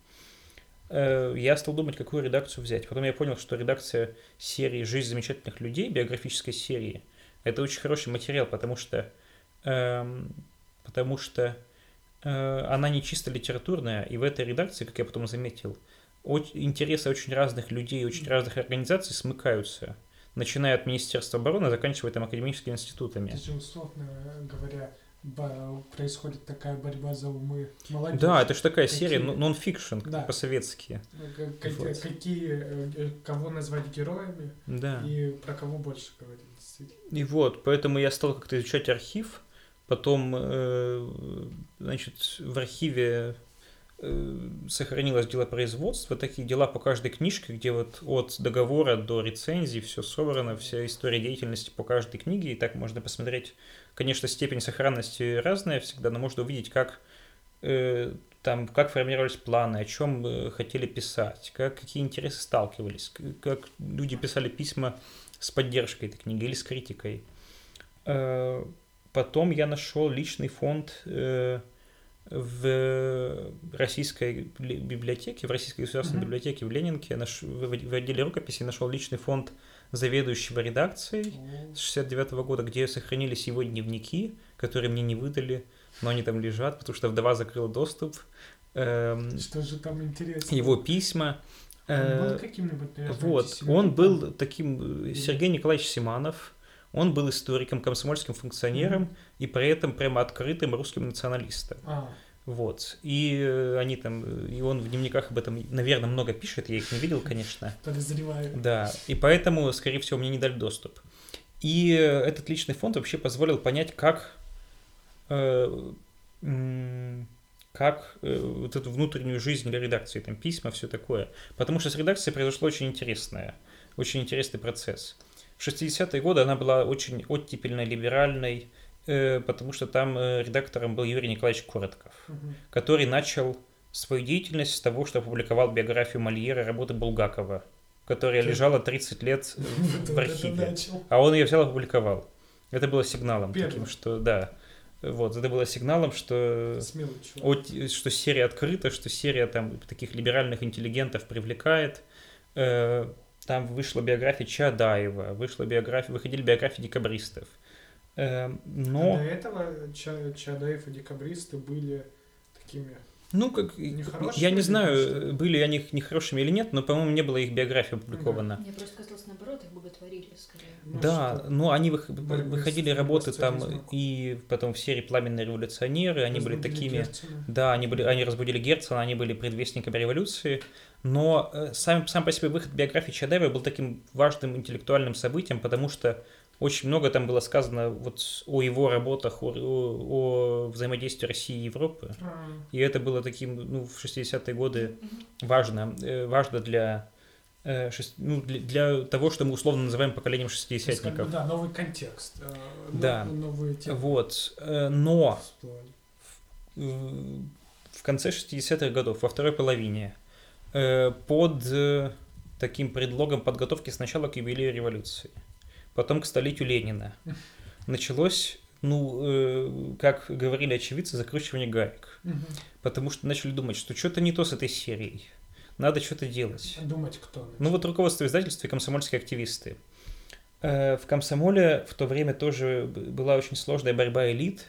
Э, Я стал думать, какую редакцию взять. Потом я понял, что редакция серии «Жизнь замечательных людей», биографической серии, это очень хороший материал, потому что, эм, потому что э, она не чисто литературная, и в этой редакции, как я потом заметил, интересы очень разных людей, очень разных организаций смыкаются, начиная от Министерства обороны, заканчивая там академическими институтами. Это же, условно говоря, происходит такая борьба за умы молодежи. Да, это же такая Какие- серия нон-фикшн, Да. по-советски. К- как- Вот. Какие, э, э, кого назвать героями Да. и про кого больше говорить. И вот, поэтому я стал как-то изучать архив, потом, э, значит, в архиве э, сохранилось дело производства, такие дела по каждой книжке, где вот от договора до рецензии все собрано, вся история деятельности по каждой книге, и так можно посмотреть, конечно, степень сохранности разная всегда, но можно увидеть, как э, там, как формировались планы, о чем хотели писать, как, какие интересы сталкивались, как люди писали письма с поддержкой этой книги или с критикой. Э, Потом я нашел личный фонд э, в российской ли- библиотеке, в Российской государственной Мгм. библиотеке в Ленинке, наш, в, в отделе рукописи нашел личный фонд заведующего редакцией с 69 года, где сохранились его дневники, которые мне не выдали, но они там лежат, потому что вдова закрыла доступ. Эм, Что же там интересно? его письма. Он Э, был каким-нибудь, наверное, вот, он был таким, э, Сергей Николаевич Симанов, он был историком, комсомольским функционером Мгм. и при этом прямо открытым русским националистом. А, Вот. И э, они там, и он в дневниках об этом, наверное, много пишет, я их не видел, конечно. подозреваю. Да, и поэтому, скорее всего, мне не дали доступ. И э, этот личный фонд вообще позволил понять, как, э, как э, вот эту внутреннюю жизнь для редакции, там письма, все такое. Потому что с редакцией произошло очень интересное, очень интересный процесс. В 60-е годы она была очень оттепельной, либеральной, э, потому что там э, редактором был Юрий Николаевич Коротков, Мгм. который начал свою деятельность с того, что опубликовал биографию Мольера работы Булгакова, которая лежала 30 лет в архиве. А он ее взял и опубликовал. Это было сигналом Первым. таким, что да. Вот, это было сигналом, что, от- что серия открыта, что серия там таких либеральных интеллигентов привлекает. Э, Там вышла биография Чадаева, вышла биография, выходили биографии декабристов. Э, А Но, до этого Ча- Чадаев и декабристы были такими... ну, как, я не знаю, что? были они нехорошими или нет, но, по-моему, не было их биографии опубликовано. Мне просто казалось, наоборот, их боготворили скорее. ну, Да, ну они выходили работы там и потом в серии «Пламенные революционеры», они были такими... Герцена. Да, они, были, они разбудили Герцена, они были предвестниками революции, но э, сам, сам по себе выход биографии Чадаева был таким важным интеллектуальным событием, потому что очень много там было сказано вот о его работах, о, о- о взаимодействии России и Европы. А, И это было таким, ну, в 60-е годы важно, э, важно для, э, ну, для, для того, что мы условно называем поколением шестидесятников. Да, новый контекст. э, Да. но- Новые темы Вот, но э, в конце 60-х годов, во второй половине, под э, таким предлогом подготовки сначала к юбилею революции, потом к столетию Ленина, началось, ну, э, как говорили очевидцы, закручивание гаек. Потому что начали думать, что что-то не то с этой серией. Надо что-то делать. Думать, кто. Ну вот руководство издательства и комсомольские активисты. Э, В комсомоле в то время тоже была очень сложная борьба элит.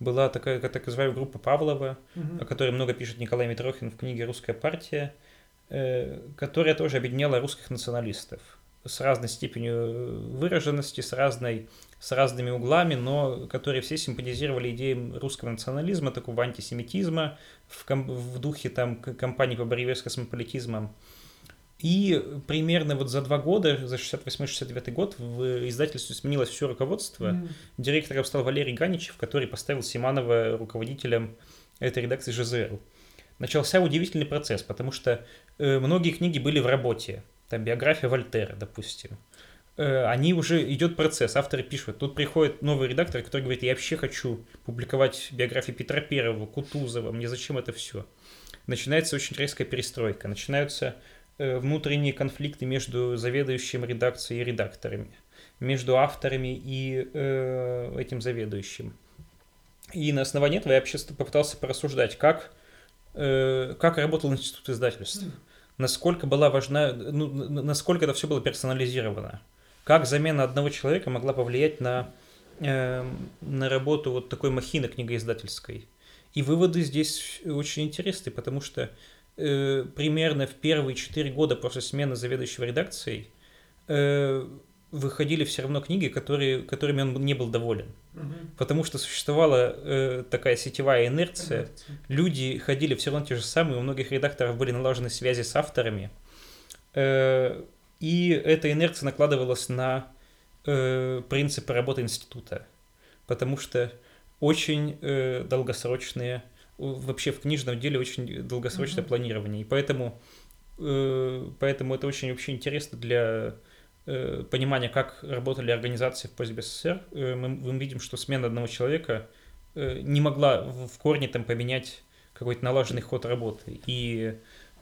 Была такая, как так называемая группа Павлова, Мгм. о которой много пишет Николай Митрохин в книге «Русская партия», э, которая тоже объединяла русских националистов с разной степенью выраженности, с, разной, с разными углами, но которые все симпатизировали идеям русского национализма, такого антисемитизма в, ком- в духе там кампании по борьбе с космополитизмом. И примерно вот за два года, за 68-69 год, в издательстве сменилось все руководство. Мгм. Директором стал Валерий Ганичев, который поставил Симанова руководителем этой редакции ЖЗЛ. Начался удивительный процесс, потому что э, многие книги были в работе. Там биография Вольтера, допустим. Э, они уже идет процесс, авторы пишут. Тут приходит новый редактор, который говорит, я вообще хочу публиковать биографии Петра Первого, Кутузова, мне зачем это все? Начинается очень резкая перестройка, начинаются э, внутренние конфликты между заведующим редакцией и редакторами, между авторами и э, этим заведующим. И на основании этого я вообще попытался порассуждать, как, э, как работал институт издательств, насколько была важна, ну, насколько это все было персонализировано, как замена одного человека могла повлиять на, э, на работу вот такой махины книгоиздательской. И выводы здесь очень интересны, потому что э, примерно в первые четыре года после смены заведующего редакцией э, выходили все равно книги, которые, которыми он не был доволен. Мгм. Потому что существовала э, такая сетевая инерция, Инерция. люди ходили все равно те же самые, у многих редакторов были налажены связи с авторами, Э, и эта инерция накладывалась на э, принципы работы института, потому что очень э, долгосрочные, вообще в книжном деле очень долгосрочное Мгм. планирование, и поэтому, э, поэтому это очень вообще интересно для э, понимания, как работали организации в пост СССР. Э, мы, мы видим, что смена одного человека э, не могла в корне там поменять какой-то налаженный ход работы. И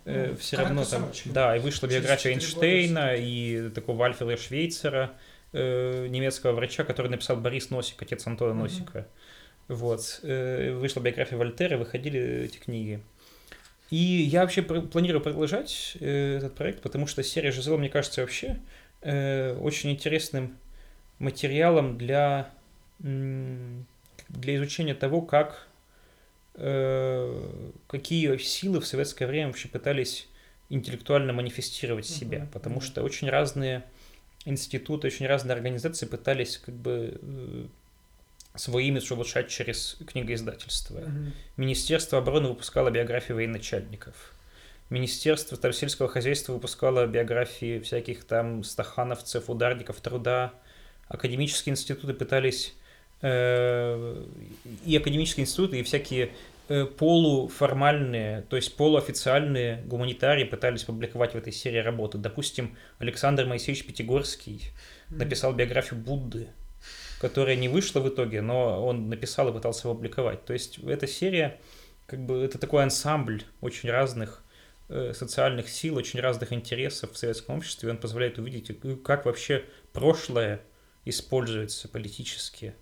Ну, все равно там, да, и вышла биография года Эйнштейна и такого Альфреда Швейцера, э, немецкого врача, который написал Борис Носик, отец Антона Мгм. Носика. Вот. э, Вышла биография Вольтера, выходили эти книги. И я вообще планирую продолжать э, этот проект, потому что серия Жизела, мне кажется, вообще э, очень интересным материалом для, для изучения того, как э, какие силы в советское время вообще пытались интеллектуально манифестировать себя, Мгм, потому что очень разные институты, очень разные организации пытались как бы э, свой имидж улучшать через книгоиздательство. Мгм. Министерство обороны выпускало биографии военачальников. Министерство там, сельского хозяйства выпускало биографии всяких там стахановцев, ударников труда. Академические институты пытались э, и академические институты, и всякие э, полуформальные, то есть полуофициальные гуманитарии пытались публиковать в этой серии работы. Допустим, Александр Моисеевич Пятигорский написал биографию Будды, которая не вышла в итоге, но он написал и пытался опубликовать. То есть эта серия, как бы, это такой ансамбль очень разных социальных сил, очень разных интересов в советском обществе. Он позволяет увидеть, э, как вообще прошлое используется политически.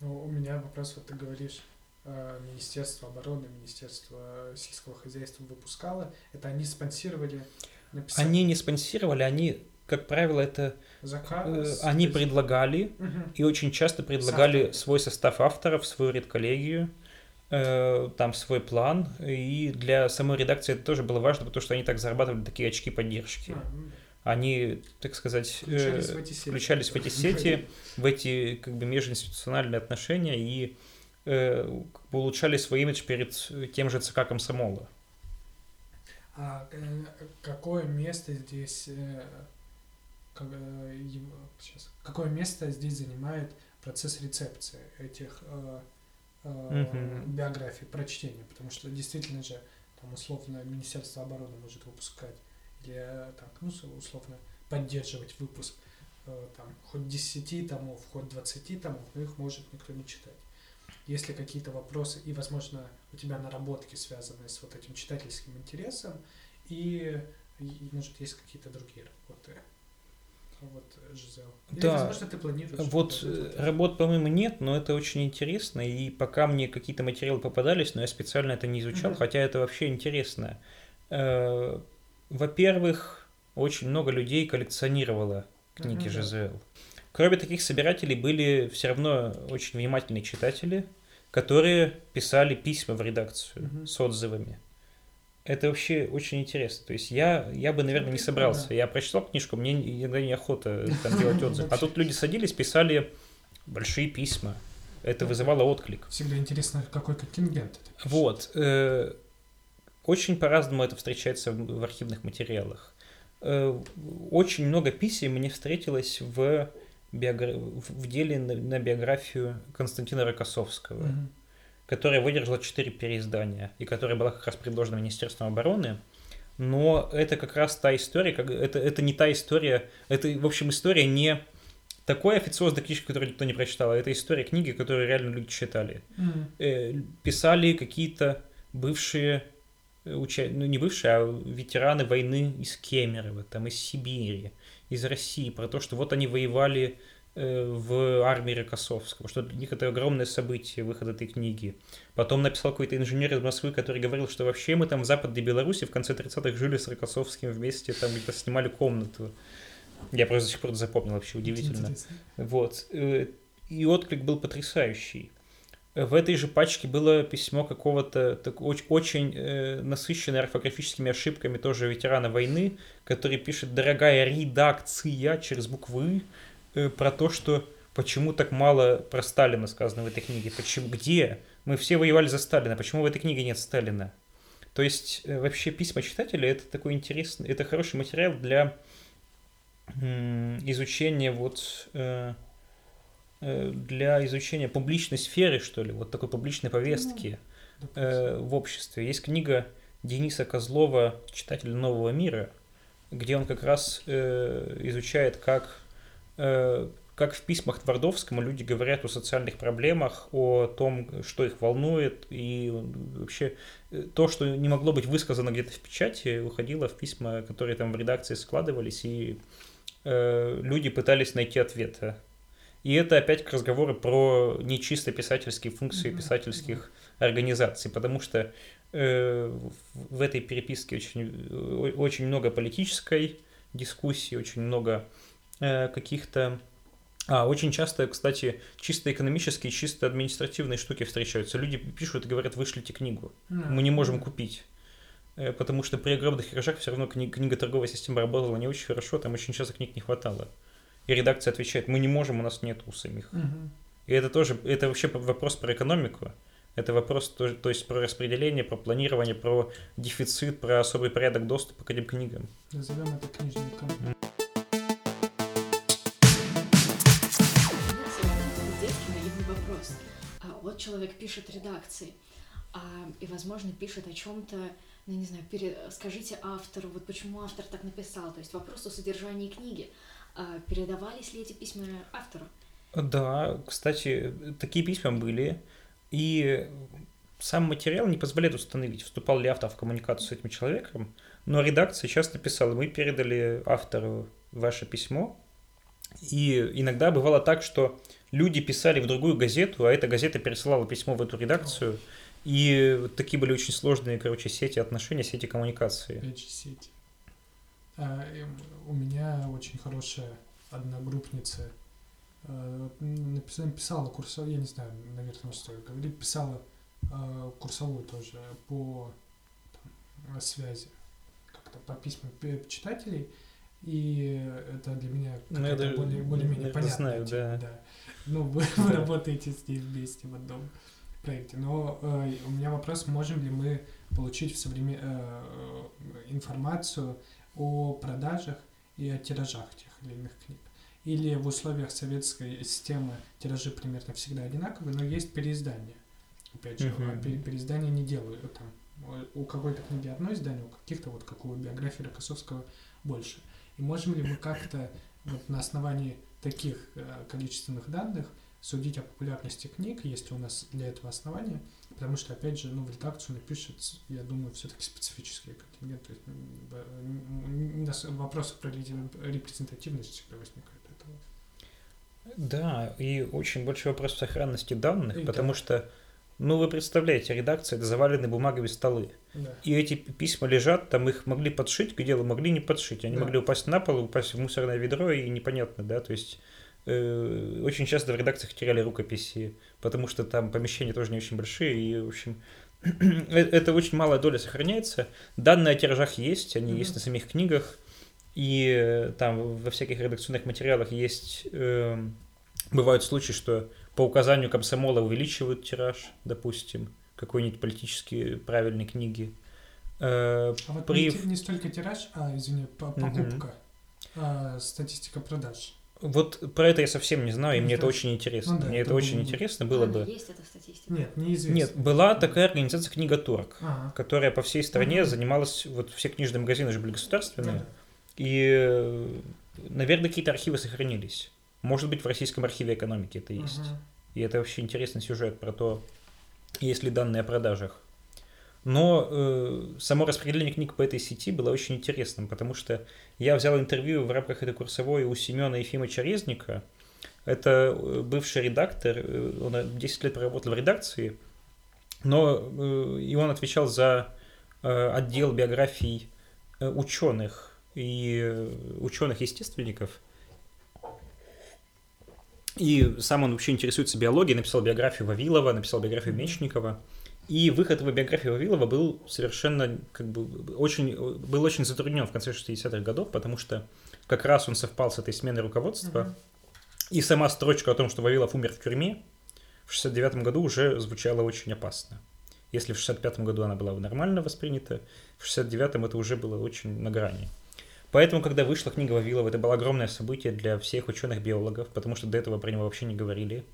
Ну, у меня вопрос, вот ты говоришь, э, Министерство обороны, Министерство сельского хозяйства выпускало, это они спонсировали написание? Они не спонсировали, они, как правило, это Заказ, э, они предлагали угу. и очень часто предлагали Сам. свой состав авторов, свою редколлегию, э, там свой план, и для самой редакции это тоже было важно, потому что они так зарабатывали такие очки поддержки. А, ну, они, так сказать, включались, э, в, эти сети, включались в эти сети, в эти как бы межинституциональные отношения и э, улучшали свой имидж перед тем же ЦК комсомола. А э, какое место здесь, э, как, сейчас, какое место здесь занимает процесс рецепции этих э, э, угу. биографий, прочтения? Потому что действительно же там условно Министерство обороны может выпускать или так, ну, условно поддерживать выпуск там хоть 10 томов, хоть 20 томов, но их может никто не читать. Если какие-то вопросы, и, возможно, у тебя наработки, связанные с вот этим читательским интересом, и, и может, есть какие-то другие работы. Вот, Жизел. Или, да. возможно, ты планируешь. Вот э, работ, по-моему, нет, но это очень интересно. И пока мне какие-то материалы попадались, но я специально это не изучал, mm-hmm. хотя это вообще интересно. Э, во-первых, очень много людей коллекционировало книги mm-hmm. Жизел. Кроме таких собирателей были все равно очень внимательные читатели, которые писали письма в редакцию mm-hmm. с отзывами. Это вообще очень интересно. То есть я, я бы, наверное, не собрался. Я прочитал книжку, мне иногда неохота там делать отзыв. А тут люди садились, писали большие письма. Это вызывало отклик. Всегда интересно, какой контингент. Вот. Э, очень по-разному это встречается в архивных материалах. Э, очень много писем мне встретилось в биогра... в деле на, на биографию Константина Рокоссовского, угу. Которая выдержала четыре переиздания и которая была как раз предложена Министерством обороны. Но это как раз та история, как, это, это не та история, это, в общем, история не такой официозной книжки, которую никто не прочитал, а это история книги, которую реально люди читали. Mm. Э, писали какие-то бывшие, э, уча... ну не бывшие, а ветераны войны из Кемерово, там из Сибири, из России, про то, что вот они воевали в армии Рокоссовского, что для них это огромное событие, выход этой книги. Потом написал какой-то инженер из Москвы, который говорил, что вообще мы там в Западной Беларуси в конце 30-х жили с Рокоссовским вместе, там где-то снимали комнату. Я просто до сих пор запомнил, вообще удивительно. Вот. Э, и отклик был потрясающий. В этой же пачке было письмо какого-то так, очень, очень э, насыщенное орфографическими ошибками тоже ветерана войны, который пишет «Дорогая редакция» через буквы э, про то, что почему так мало про Сталина сказано в этой книге, почему, где? Мы все воевали за Сталина, почему в этой книге нет Сталина? То есть э, вообще письма читателя это такой интересный, это хороший материал для э, изучения вот... Э, Э, для изучения публичной сферы, что ли, вот такой публичной повестки ну, э, в обществе. Есть книга Дениса Козлова «Читатель нового мира», где он как раз э, изучает, как, э, как в письмах Твардовскому люди говорят о социальных проблемах, о том, что их волнует, и вообще э, то, что не могло быть высказано где-то в печати, уходило в письма, которые там в редакции складывались, и э, люди пытались найти ответы и это опять к разговору про нечисто писательские функции mm-hmm. писательских организаций, потому что э, в этой переписке очень, очень много политической дискуссии, очень много э, каких-то... А, очень часто, кстати, чисто экономические, чисто административные штуки встречаются. Люди пишут и говорят, вышлите книгу, мы не можем купить. Э, потому что при огромных тиражах все равно книга, книга торговая система работала не очень хорошо, там очень часто книг не хватало. И редакция отвечает, мы не можем, у нас нет у самих. Угу. И это тоже, это вообще вопрос про экономику. Это вопрос, то, то есть про распределение, про планирование, про дефицит, про особый порядок доступа к этим книгам. Назовем это книжной экономикой. Человек пишет редакции, а, и, возможно, пишет о чем-то, ну, не знаю, пере... скажите автору, вот почему автор так написал, то есть вопрос о содержании книги. А передавались ли эти письма автору? Да, кстати, такие письма были. И сам материал не позволяет установить, вступал ли автор в коммуникацию с этим человеком, но редакция часто писала, мы передали автору ваше письмо, и иногда бывало так, что люди писали в другую газету, а эта газета пересылала письмо в эту редакцию, и такие были очень сложные, короче, сети отношений, сети коммуникации. Опять сети. А, у меня очень хорошая одногруппница э, написала, написала курсовую, я не знаю, наверное, стоит говорить, писала э, курсовую тоже по там, связи, как-то по письмам читателей, и это для меня ну, это, более, более-менее понятно. знаю, тема, да. да. Ну, вы, вы работаете с ней вместе в одном проекте. Но э, у меня вопрос, можем ли мы получить в современ... э, информацию о продажах и о тиражах тех или иных книг. Или в условиях советской системы тиражи примерно всегда одинаковые, но есть переиздания. Опять же, uh-huh. переиздания не делают. Там, у какой-то книги одно издание, у каких-то, вот как у биографии Рокоссовского, больше. И можем ли мы как-то вот на основании таких э, количественных данных судить о популярности книг, есть ли у нас для этого основания, потому что, опять же, ну, в редакцию напишет, я думаю, все-таки специфический контингент, то есть вопросы про репрезентативность всегда возникают этого. Да, и очень большой вопрос сохранности данных, и потому да. что ну, вы представляете, редакция, это завалены бумагами столы. Да. И эти письма лежат, там их могли подшить, к делу могли не подшить. Они да. могли упасть на пол, упасть в мусорное ведро, и непонятно, да, то есть э, очень часто в редакциях теряли рукописи, потому что там помещения тоже не очень большие, и, в общем, э, это очень малая доля сохраняется. Данные о тиражах есть, они mm-hmm. есть на самих книгах, и э, там во всяких редакционных материалах есть... Э, бывают случаи, что по указанию комсомола увеличивают тираж, допустим, какой-нибудь политически правильной книги. Э, а вот При... не, не столько тираж, а, извини, покупка, угу. а, статистика продаж. Вот про это я совсем не знаю, и мне это очень интересно. Ну, да, мне это, это очень было... интересно было бы. Есть эта статистика? Нет, неизвестно. Нет, была такая организация Книготорг, ага. которая по всей стране ага. занималась, вот все книжные магазины же были государственные, ага. и, наверное, какие-то архивы сохранились. Может быть, в Российском архиве экономики это есть. Угу. И это вообще интересный сюжет про то, есть ли данные о продажах. Но э, само распределение книг по этой сети было очень интересным, потому что я взял интервью в рамках этой курсовой у Семена Ефимовича Резника. Это э, бывший редактор, э, он 10 лет проработал в редакции, но э, и он отвечал за э, отдел биографий э, ученых и э, ученых-естественников – и сам он вообще интересуется биологией, написал биографию Вавилова, написал биографию Мечникова. И выход его биографии Вавилова был совершенно, как бы, очень, был очень затруднен в конце 60-х годов, потому что как раз он совпал с этой сменой руководства. Uh-huh. И сама строчка о том, что Вавилов умер в тюрьме, в 69 году уже звучала очень опасно. Если в 65 году она была нормально воспринята, в 69-м это уже было очень на грани. Поэтому, когда вышла книга Вавилова, это было огромное событие для всех ученых-биологов, потому что до этого про него вообще не говорили.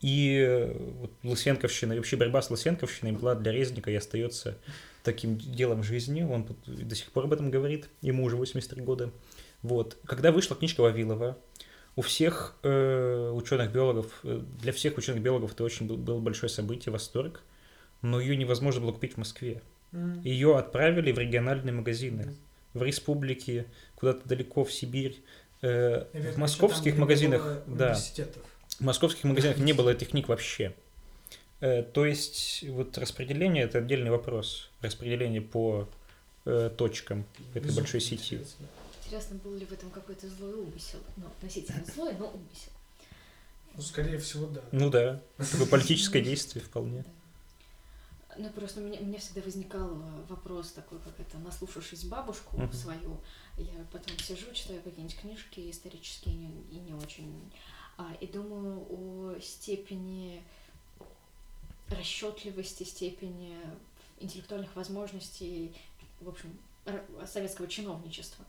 И э, вот Лысенковщина, и вообще борьба с Лысенковщиной была для Резника и остается таким делом жизни. Он до сих пор об этом говорит, ему уже 83 года. Вот. Когда вышла книжка Вавилова, у всех э, ученых-биологов, э, для всех ученых-биологов это очень был, было большое событие, восторг, но ее невозможно было купить в Москве. Ее отправили в региональные магазины в республике, куда-то далеко в Сибирь. Э, в московских там, магазинах, да, в московских магазинах не было этих книг вообще. Э, то есть вот распределение это отдельный вопрос. Распределение по э, точкам этой Безумно большой сети. Интересно. был ли в этом какой-то злой умысел? Ну, относительно злой, но умысел. Ну, скорее всего, да. Ну да, такое политическое действие вполне. Ну, просто у меня, у меня всегда возникал э, вопрос такой, как это, наслушавшись бабушку uh-huh. свою, я потом сижу, читаю какие-нибудь книжки исторические и не, и не очень, а, и думаю о степени расчетливости, степени интеллектуальных возможностей, в общем, советского чиновничества.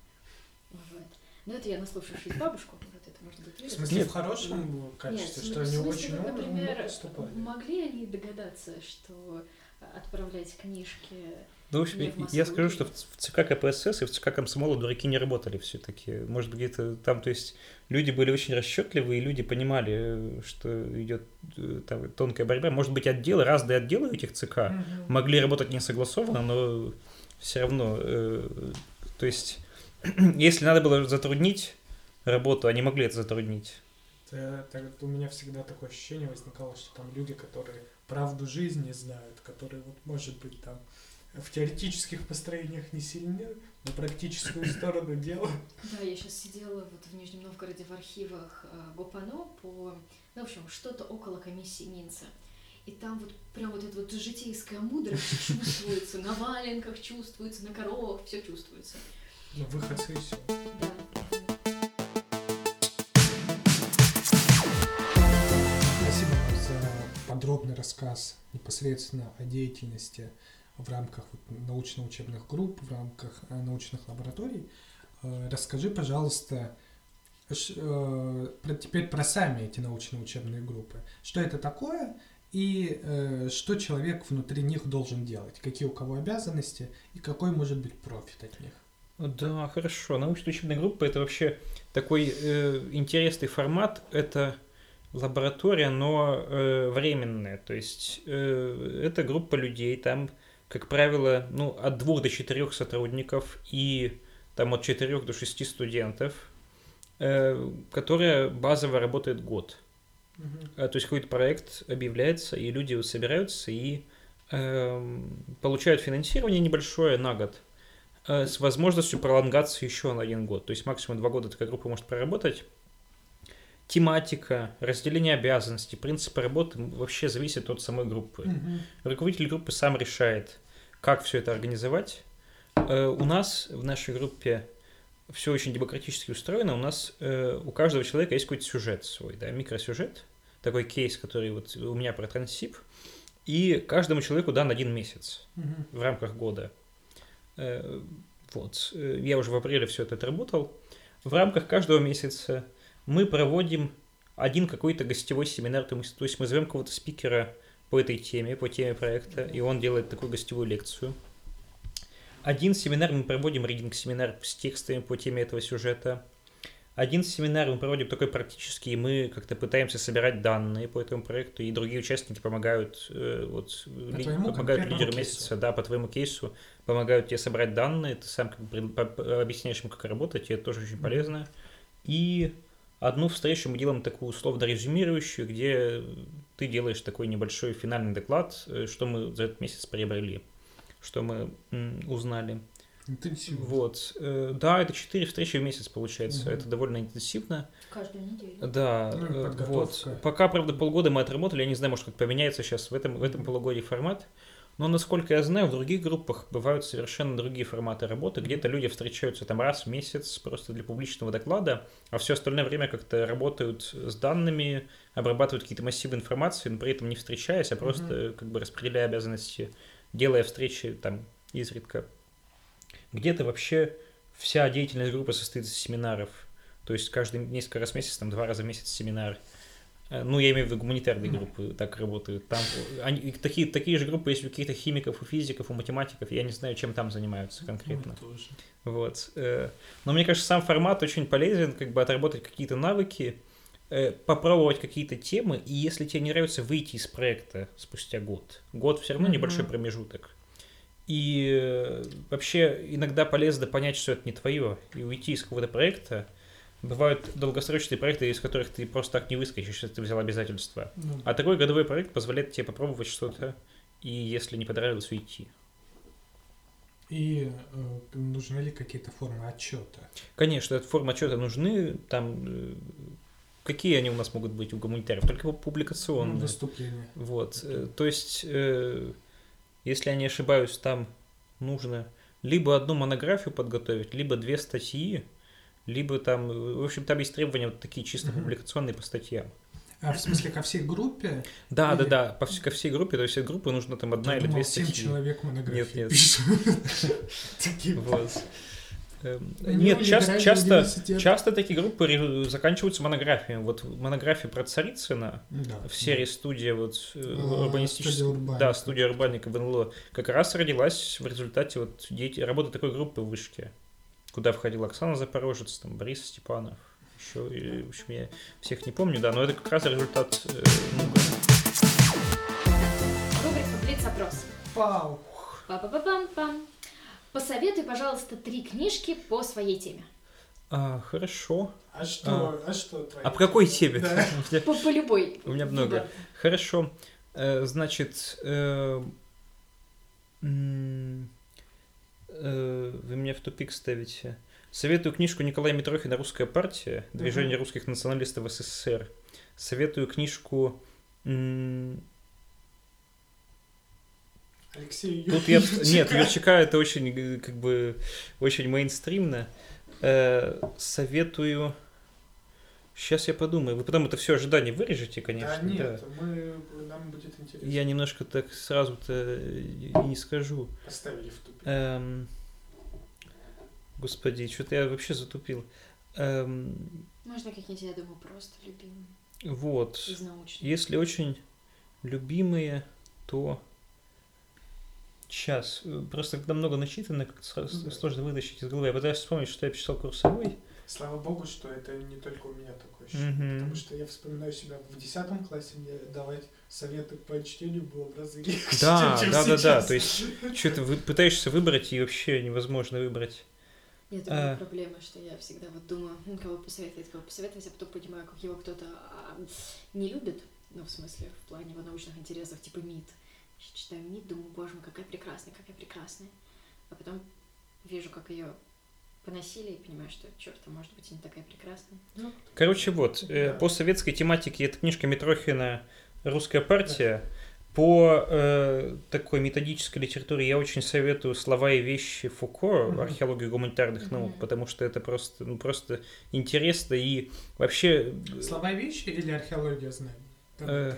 Вот. Но это я наслушавшись бабушку, вот это может быть. В смысле, в хорошем качестве, Нет, что они очень умные, например, могли они догадаться, что отправлять книжки Ну, в общем, Не в я скажу, что в в ЦК КПСС и в ЦК Комсомола дураки не работали все-таки. Может, где-то там, то есть, люди были очень расчетливы, и люди понимали, что идет э, там тонкая борьба. Может быть, отделы, разные отделы этих ЦК Мгм. могли работать не согласованно, но все равно, э, то есть, если надо было затруднить работу, они могли это затруднить. Это- это у меня всегда такое ощущение возникало, что там люди, которые правду жизни знают, которые, вот, может быть, там в теоретических построениях не сильны, но практическую сторону дела. Да, я сейчас сидела вот в Нижнем Новгороде в архивах э, ГОПАНО по, ну, в общем, что-то около комиссии Минца. И там вот прям вот эта вот житейская мудрость чувствуется, на валенках чувствуется, на коровах, все чувствуется. Ну, выход с все. Да. Подробный рассказ непосредственно о деятельности в рамках научно-учебных групп, в рамках э, научных лабораторий. Э, Расскажи, пожалуйста, э, теперь про сами эти научно-учебные группы. Что это такое и что человек внутри них должен делать? Какие у кого обязанности и какой может быть профит от них? Да, хорошо. Научно-учебная группа это вообще такой э, интересный формат. Это лаборатория, но э, временная. То есть э, это группа людей, там, как правило, ну, от двух до четырех сотрудников и там от четырех до шести студентов, э, которая базово работает год. Э, То есть какой-то проект объявляется, и люди вот собираются и эм, получают финансирование небольшое на год э, с возможностью пролонгации еще на один год. То есть максимум два года такая группа может проработать. Тематика, разделение обязанностей, принципы работы вообще зависят от самой группы. Мгм. Руководитель группы сам решает, как все это организовать. Э, У нас в нашей группе все очень демократически устроено. У нас э, у каждого человека есть какой-то сюжет свой, да, микросюжет, такой кейс, который вот у меня про Трансип. И каждому человеку дан один месяц Мгм. в рамках года. Э, Вот. Я уже в апреле все это отработал. В рамках каждого месяца мы проводим один какой-то гостевой семинар, то есть мы зовем кого-то спикера по этой теме, по теме проекта, и он делает такую гостевую лекцию. Один семинар мы проводим, ридинг-семинар с текстами по теме этого сюжета. Один семинар мы проводим такой практический, и мы как-то пытаемся собирать данные по этому проекту, и другие участники помогают, э, вот, ли- помогают лидеру кейсу. месяца, да, по твоему кейсу, помогают тебе собрать данные, ты сам как бы объясняешь им, как работать, и это тоже очень Мгм. полезно. И одну встречу мы делаем такую условно резюмирующую, где ты делаешь такой небольшой финальный доклад, э, что мы за этот месяц приобрели, что мы узнали. Интенсивно. Вот. Э, Да, это четыре встречи в месяц получается. Мгм. Это довольно интенсивно. Каждую неделю. Да, Ну э, вот. Пока, правда, полгода мы отработали, я не знаю, может, как поменяется сейчас в этом, в этом полугодии формат. Но, насколько я знаю, в других группах бывают совершенно другие форматы работы. Где-то люди встречаются там раз в месяц просто для публичного доклада, а все остальное время как-то работают с данными, обрабатывают какие-то массивы информации, но при этом не встречаясь, а просто э, как бы распределяя обязанности, делая встречи там изредка. Где-то вообще вся деятельность группы состоит из семинаров. То есть каждый несколько раз в месяц, там два раза в месяц семинар. Э, Ну, я имею в виду гуманитарные группы так работают. Там э, они, такие, такие же группы есть у каких-то химиков, у физиков, у математиков. Я не знаю, чем там занимаются конкретно. Ой, тоже. Вот. э, Но мне кажется, сам формат очень полезен, как бы отработать какие-то навыки, э, попробовать какие-то темы, и если тебе не нравится, выйти из проекта спустя год. Год все равно небольшой промежуток. И э, вообще иногда полезно понять, что это не твое, и уйти из какого-то проекта. Бывают долгосрочные проекты, из которых ты просто так не выскочишь, если ты взял обязательства. Ну, А такой годовой проект позволяет тебе попробовать что-то, и если не понравилось, уйти. И э, нужны ли какие-то формы отчета? Конечно, эта форма отчета нужны. Там э, какие они у нас могут быть у гуманитариев? Только публикационные. Выступления. Вот. э, То есть, э, если я не ошибаюсь, там нужно либо одну монографию подготовить, либо две статьи, либо там, в общем, там есть требования вот такие чисто публикационные по статьям. А в смысле ко всей группе? Да, да, Или- да, по вс- ко всей группе, то есть от группы нужно там одна Я или думал, две статьи. человек монографии Нет, нет. Такие Вот. Эм, Нет, часто, часто, часто такие группы заканчиваются монографиями. Вот монография про Царицына Да. в серии студия вот э, А, урбанистическая, да, студия урбаника в НЛО, как раз родилась в результате вот работы такой группы в вышке, куда входила Оксана Запорожец, там Борис Степанов, еще, и, в общем, я всех не помню, да, но это как раз результат э, ну, Рубрика «Блиц-опрос». Пау. Па-па-па-пам-пам. Посоветуй, пожалуйста, три книжки по своей теме. а, хорошо. А что, а, что твои? А по какой теме? Да. Меня- По, по любой. У меня много. выбор. Хорошо. Э, Значит, э, м, э, вы меня в тупик ставите. Советую книжку Николая Митрохина «Русская партия. Движение Мгм. русских националистов в СССР». Советую книжку... Алексей Тут я... Нет, Юрчака это очень, э, как бы, очень мейнстримно. Э, Советую... Сейчас я подумаю. Вы потом это все ожидание вырежете, конечно. Да нет, мы, нам будет интересно. Я немножко так сразу-то и не скажу. Поставили в тупик. Эм, Господи, что-то я вообще затупил. Эм, Можно какие-нибудь, я думаю, просто любимые Вот. из научных. Если очень любимые, то сейчас. Просто когда много начитано, как сразу Да. сложно вытащить из головы. Я пытаюсь вспомнить, что я писал курсовой. Слава богу, что это не только у меня такое ощущение. Мгм. Потому что я вспоминаю себя в 10 классе, мне давать советы по чтению было в разы легче, Да, чем да, да, да. сейчас. То есть что-то вы пытаешься выбрать, и вообще невозможно выбрать. Нет, это А. проблема, что я всегда вот думаю, «М, кого посоветовать, кого посоветовать, а потом понимаю, как его кто-то а, не любит, ну, в смысле, в плане его научных интересов, типа МИД. Я читаю МИД, думаю, боже мой, какая прекрасная, какая прекрасная. А потом вижу, как ее поносили, и понимаю, что, черт, а может быть, не такая прекрасная. Короче, вот, э, Да. по советской тематике это книжка Митрохина «Русская партия». По э, такой методической литературе я очень советую «Слова и вещи» Фуко, Мгм. «Археологию гуманитарных Мгм. наук», потому что это просто, ну, просто интересно и вообще... э, Слова и вещи или археология знаний? Э.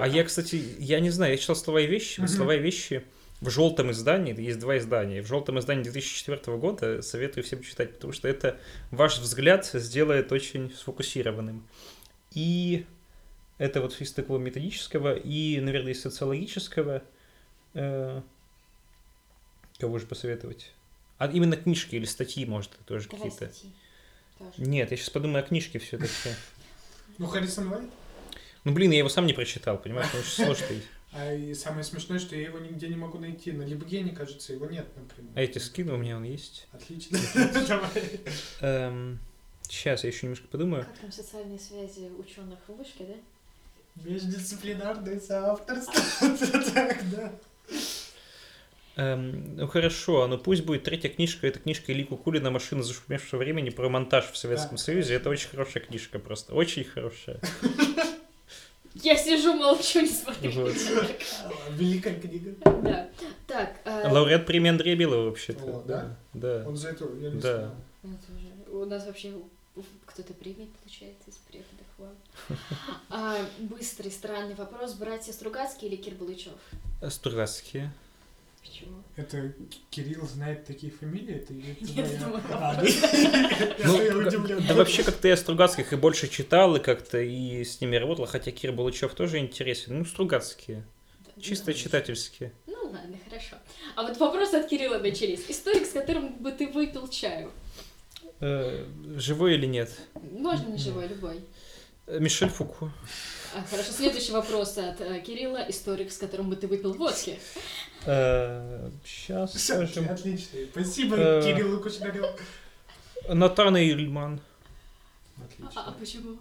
А я, кстати, я не знаю, я читал «Слова и вещи», Мгм. «Слова и вещи» в желтом издании, есть два издания. В желтом издании 2004 года советую всем читать, потому что это ваш взгляд сделает очень сфокусированным. И это вот из такого методического, и, наверное, из социологического. Э, кого же посоветовать? А именно книжки или статьи, может, тоже Давай какие-то? статьи тоже. Нет, я сейчас подумаю о книжке все-таки. Ну, Харрисон Уайт. Ну, блин, я его сам не прочитал, понимаешь, он очень сложный. А и самое смешное, что я его нигде не могу найти. На Либгене, кажется, его нет, например. А я тебе скину, у меня он есть. Отлично. Давай. сейчас я еще немножко подумаю. Как там социальные связи ученых в вышке, да? Междисциплинарное соавторство. Так, да. Эм, ну хорошо, ну пусть будет третья книжка. Это книжка Ильи Кукулина «Машина зашумевшего времени» про монтаж в Советском Да. Союзе. Это очень хорошая книжка просто. Очень хорошая. Я сижу, молчу, не смотрю. Вот. Великая книга. Да. Так, э, Лауреат премии Андрея Белого вообще-то. О, да? Да. Он за это, я не Да. знаю. У нас вообще кто-то премии получает из преподов. Вау. А, быстрый, странный вопрос. Братья Стругацкие или Кир Балычев? Стругацкие. Почему? Это Кирилл знает такие фамилии? Это вопрос. Ну, да, вообще как-то я Стругацких и больше читал, и как-то и с ними работал, хотя Кир Балычев тоже интересен. Ну, Стругацкие. Чисто читательские. Ну ладно, хорошо. А вот вопросы от Кирилла начались. Историк, с которым бы ты выпил чаю. Э, живой или нет? Можно не живой, любой. Мишель Фуко. А, хорошо, следующий вопрос от э, Кирилла. Историк, с которым бы ты выпил водки. Сейчас Всё, скажем. Отлично. Спасибо, Э, Кириллу Кушнареву. Натан Ильман. А, Отлично. а почему?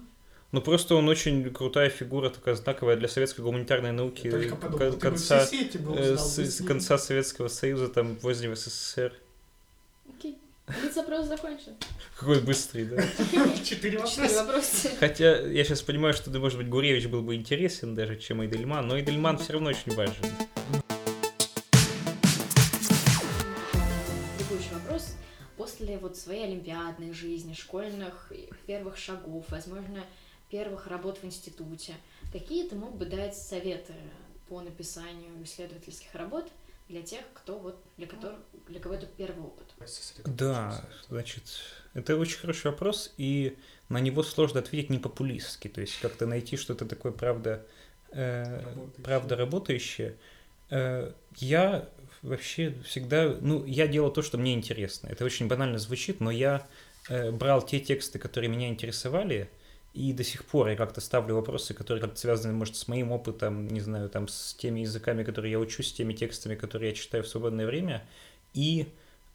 Ну, просто он очень крутая фигура, такая знаковая для советской гуманитарной науки подумал, конца, бы э, узнал с, конца Советского Союза, там, позднего СССР. Окей. Блиц-опрос закончен. Какой быстрый, да? Четыре вопроса. Хотя я сейчас понимаю, что, да, может быть, Гуревич был бы интересен даже, чем Эйдельман, но Эйдельман все равно очень важен. Следующий вопрос. После вот своей олимпиадной жизни, школьных первых шагов, возможно, первых работ в институте, какие ты мог бы дать советы по написанию исследовательских работ для тех, кто вот, для которых, для кого это первый опыт? Да, значит, это очень хороший вопрос, и на него сложно ответить не популистски, то есть как-то найти что-то такое, правда, э, Работающее. правда работающее. Э, я вообще всегда, ну, я делал то, что мне интересно. Это очень банально звучит, но я э, брал те тексты, которые меня интересовали, и до сих пор я как-то ставлю вопросы, которые как-то связаны, может, с моим опытом, не знаю, там, с теми языками, которые я учусь, с теми текстами, которые я читаю в свободное время. И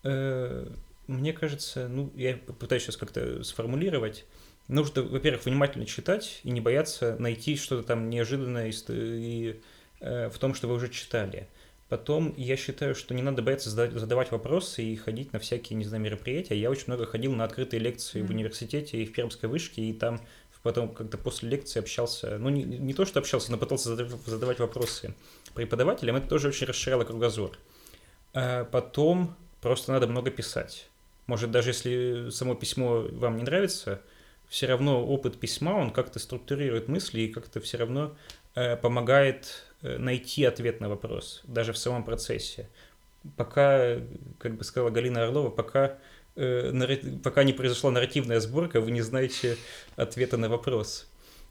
э, мне кажется, ну, я пытаюсь сейчас как-то сформулировать, нужно, во-первых, внимательно читать и не бояться найти что-то там неожиданное и, и, э, в том, что вы уже читали. Потом я считаю, что не надо бояться задавать, вопросы и ходить на всякие, не знаю, мероприятия. Я очень много ходил на открытые лекции в Мгм. университете и в Пермской вышке, и там потом как-то после лекции общался, ну не, не то, что общался, но пытался задав- задавать вопросы преподавателям, это тоже очень расширяло кругозор. А потом просто надо много писать. Может, даже если само письмо вам не нравится, все равно опыт письма, он как-то структурирует мысли и как-то все равно э, помогает э, найти ответ на вопрос, даже в самом процессе. Пока, как бы сказала Галина Орлова, пока, пока не произошла нарративная сборка, вы не знаете ответа на вопрос.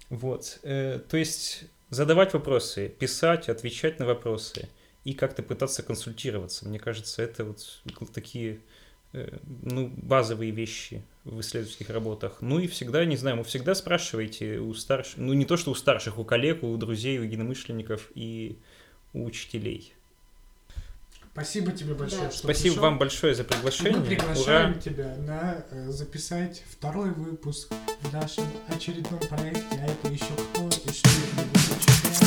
Вот. э, то есть задавать вопросы, писать, отвечать на вопросы и как-то пытаться консультироваться. Мне кажется, это вот такие э, ну, базовые вещи в исследовательских работах. Ну и всегда, не знаю, вы всегда спрашиваете у старших, ну не то, что у старших, у коллег, у друзей, у единомышленников и у учителей. Спасибо тебе большое, Да. что Спасибо пришел. вам большое за приглашение. Мы приглашаем Ура! тебя на э, записать второй выпуск в нашем очередном проекте, а это еще кто и что это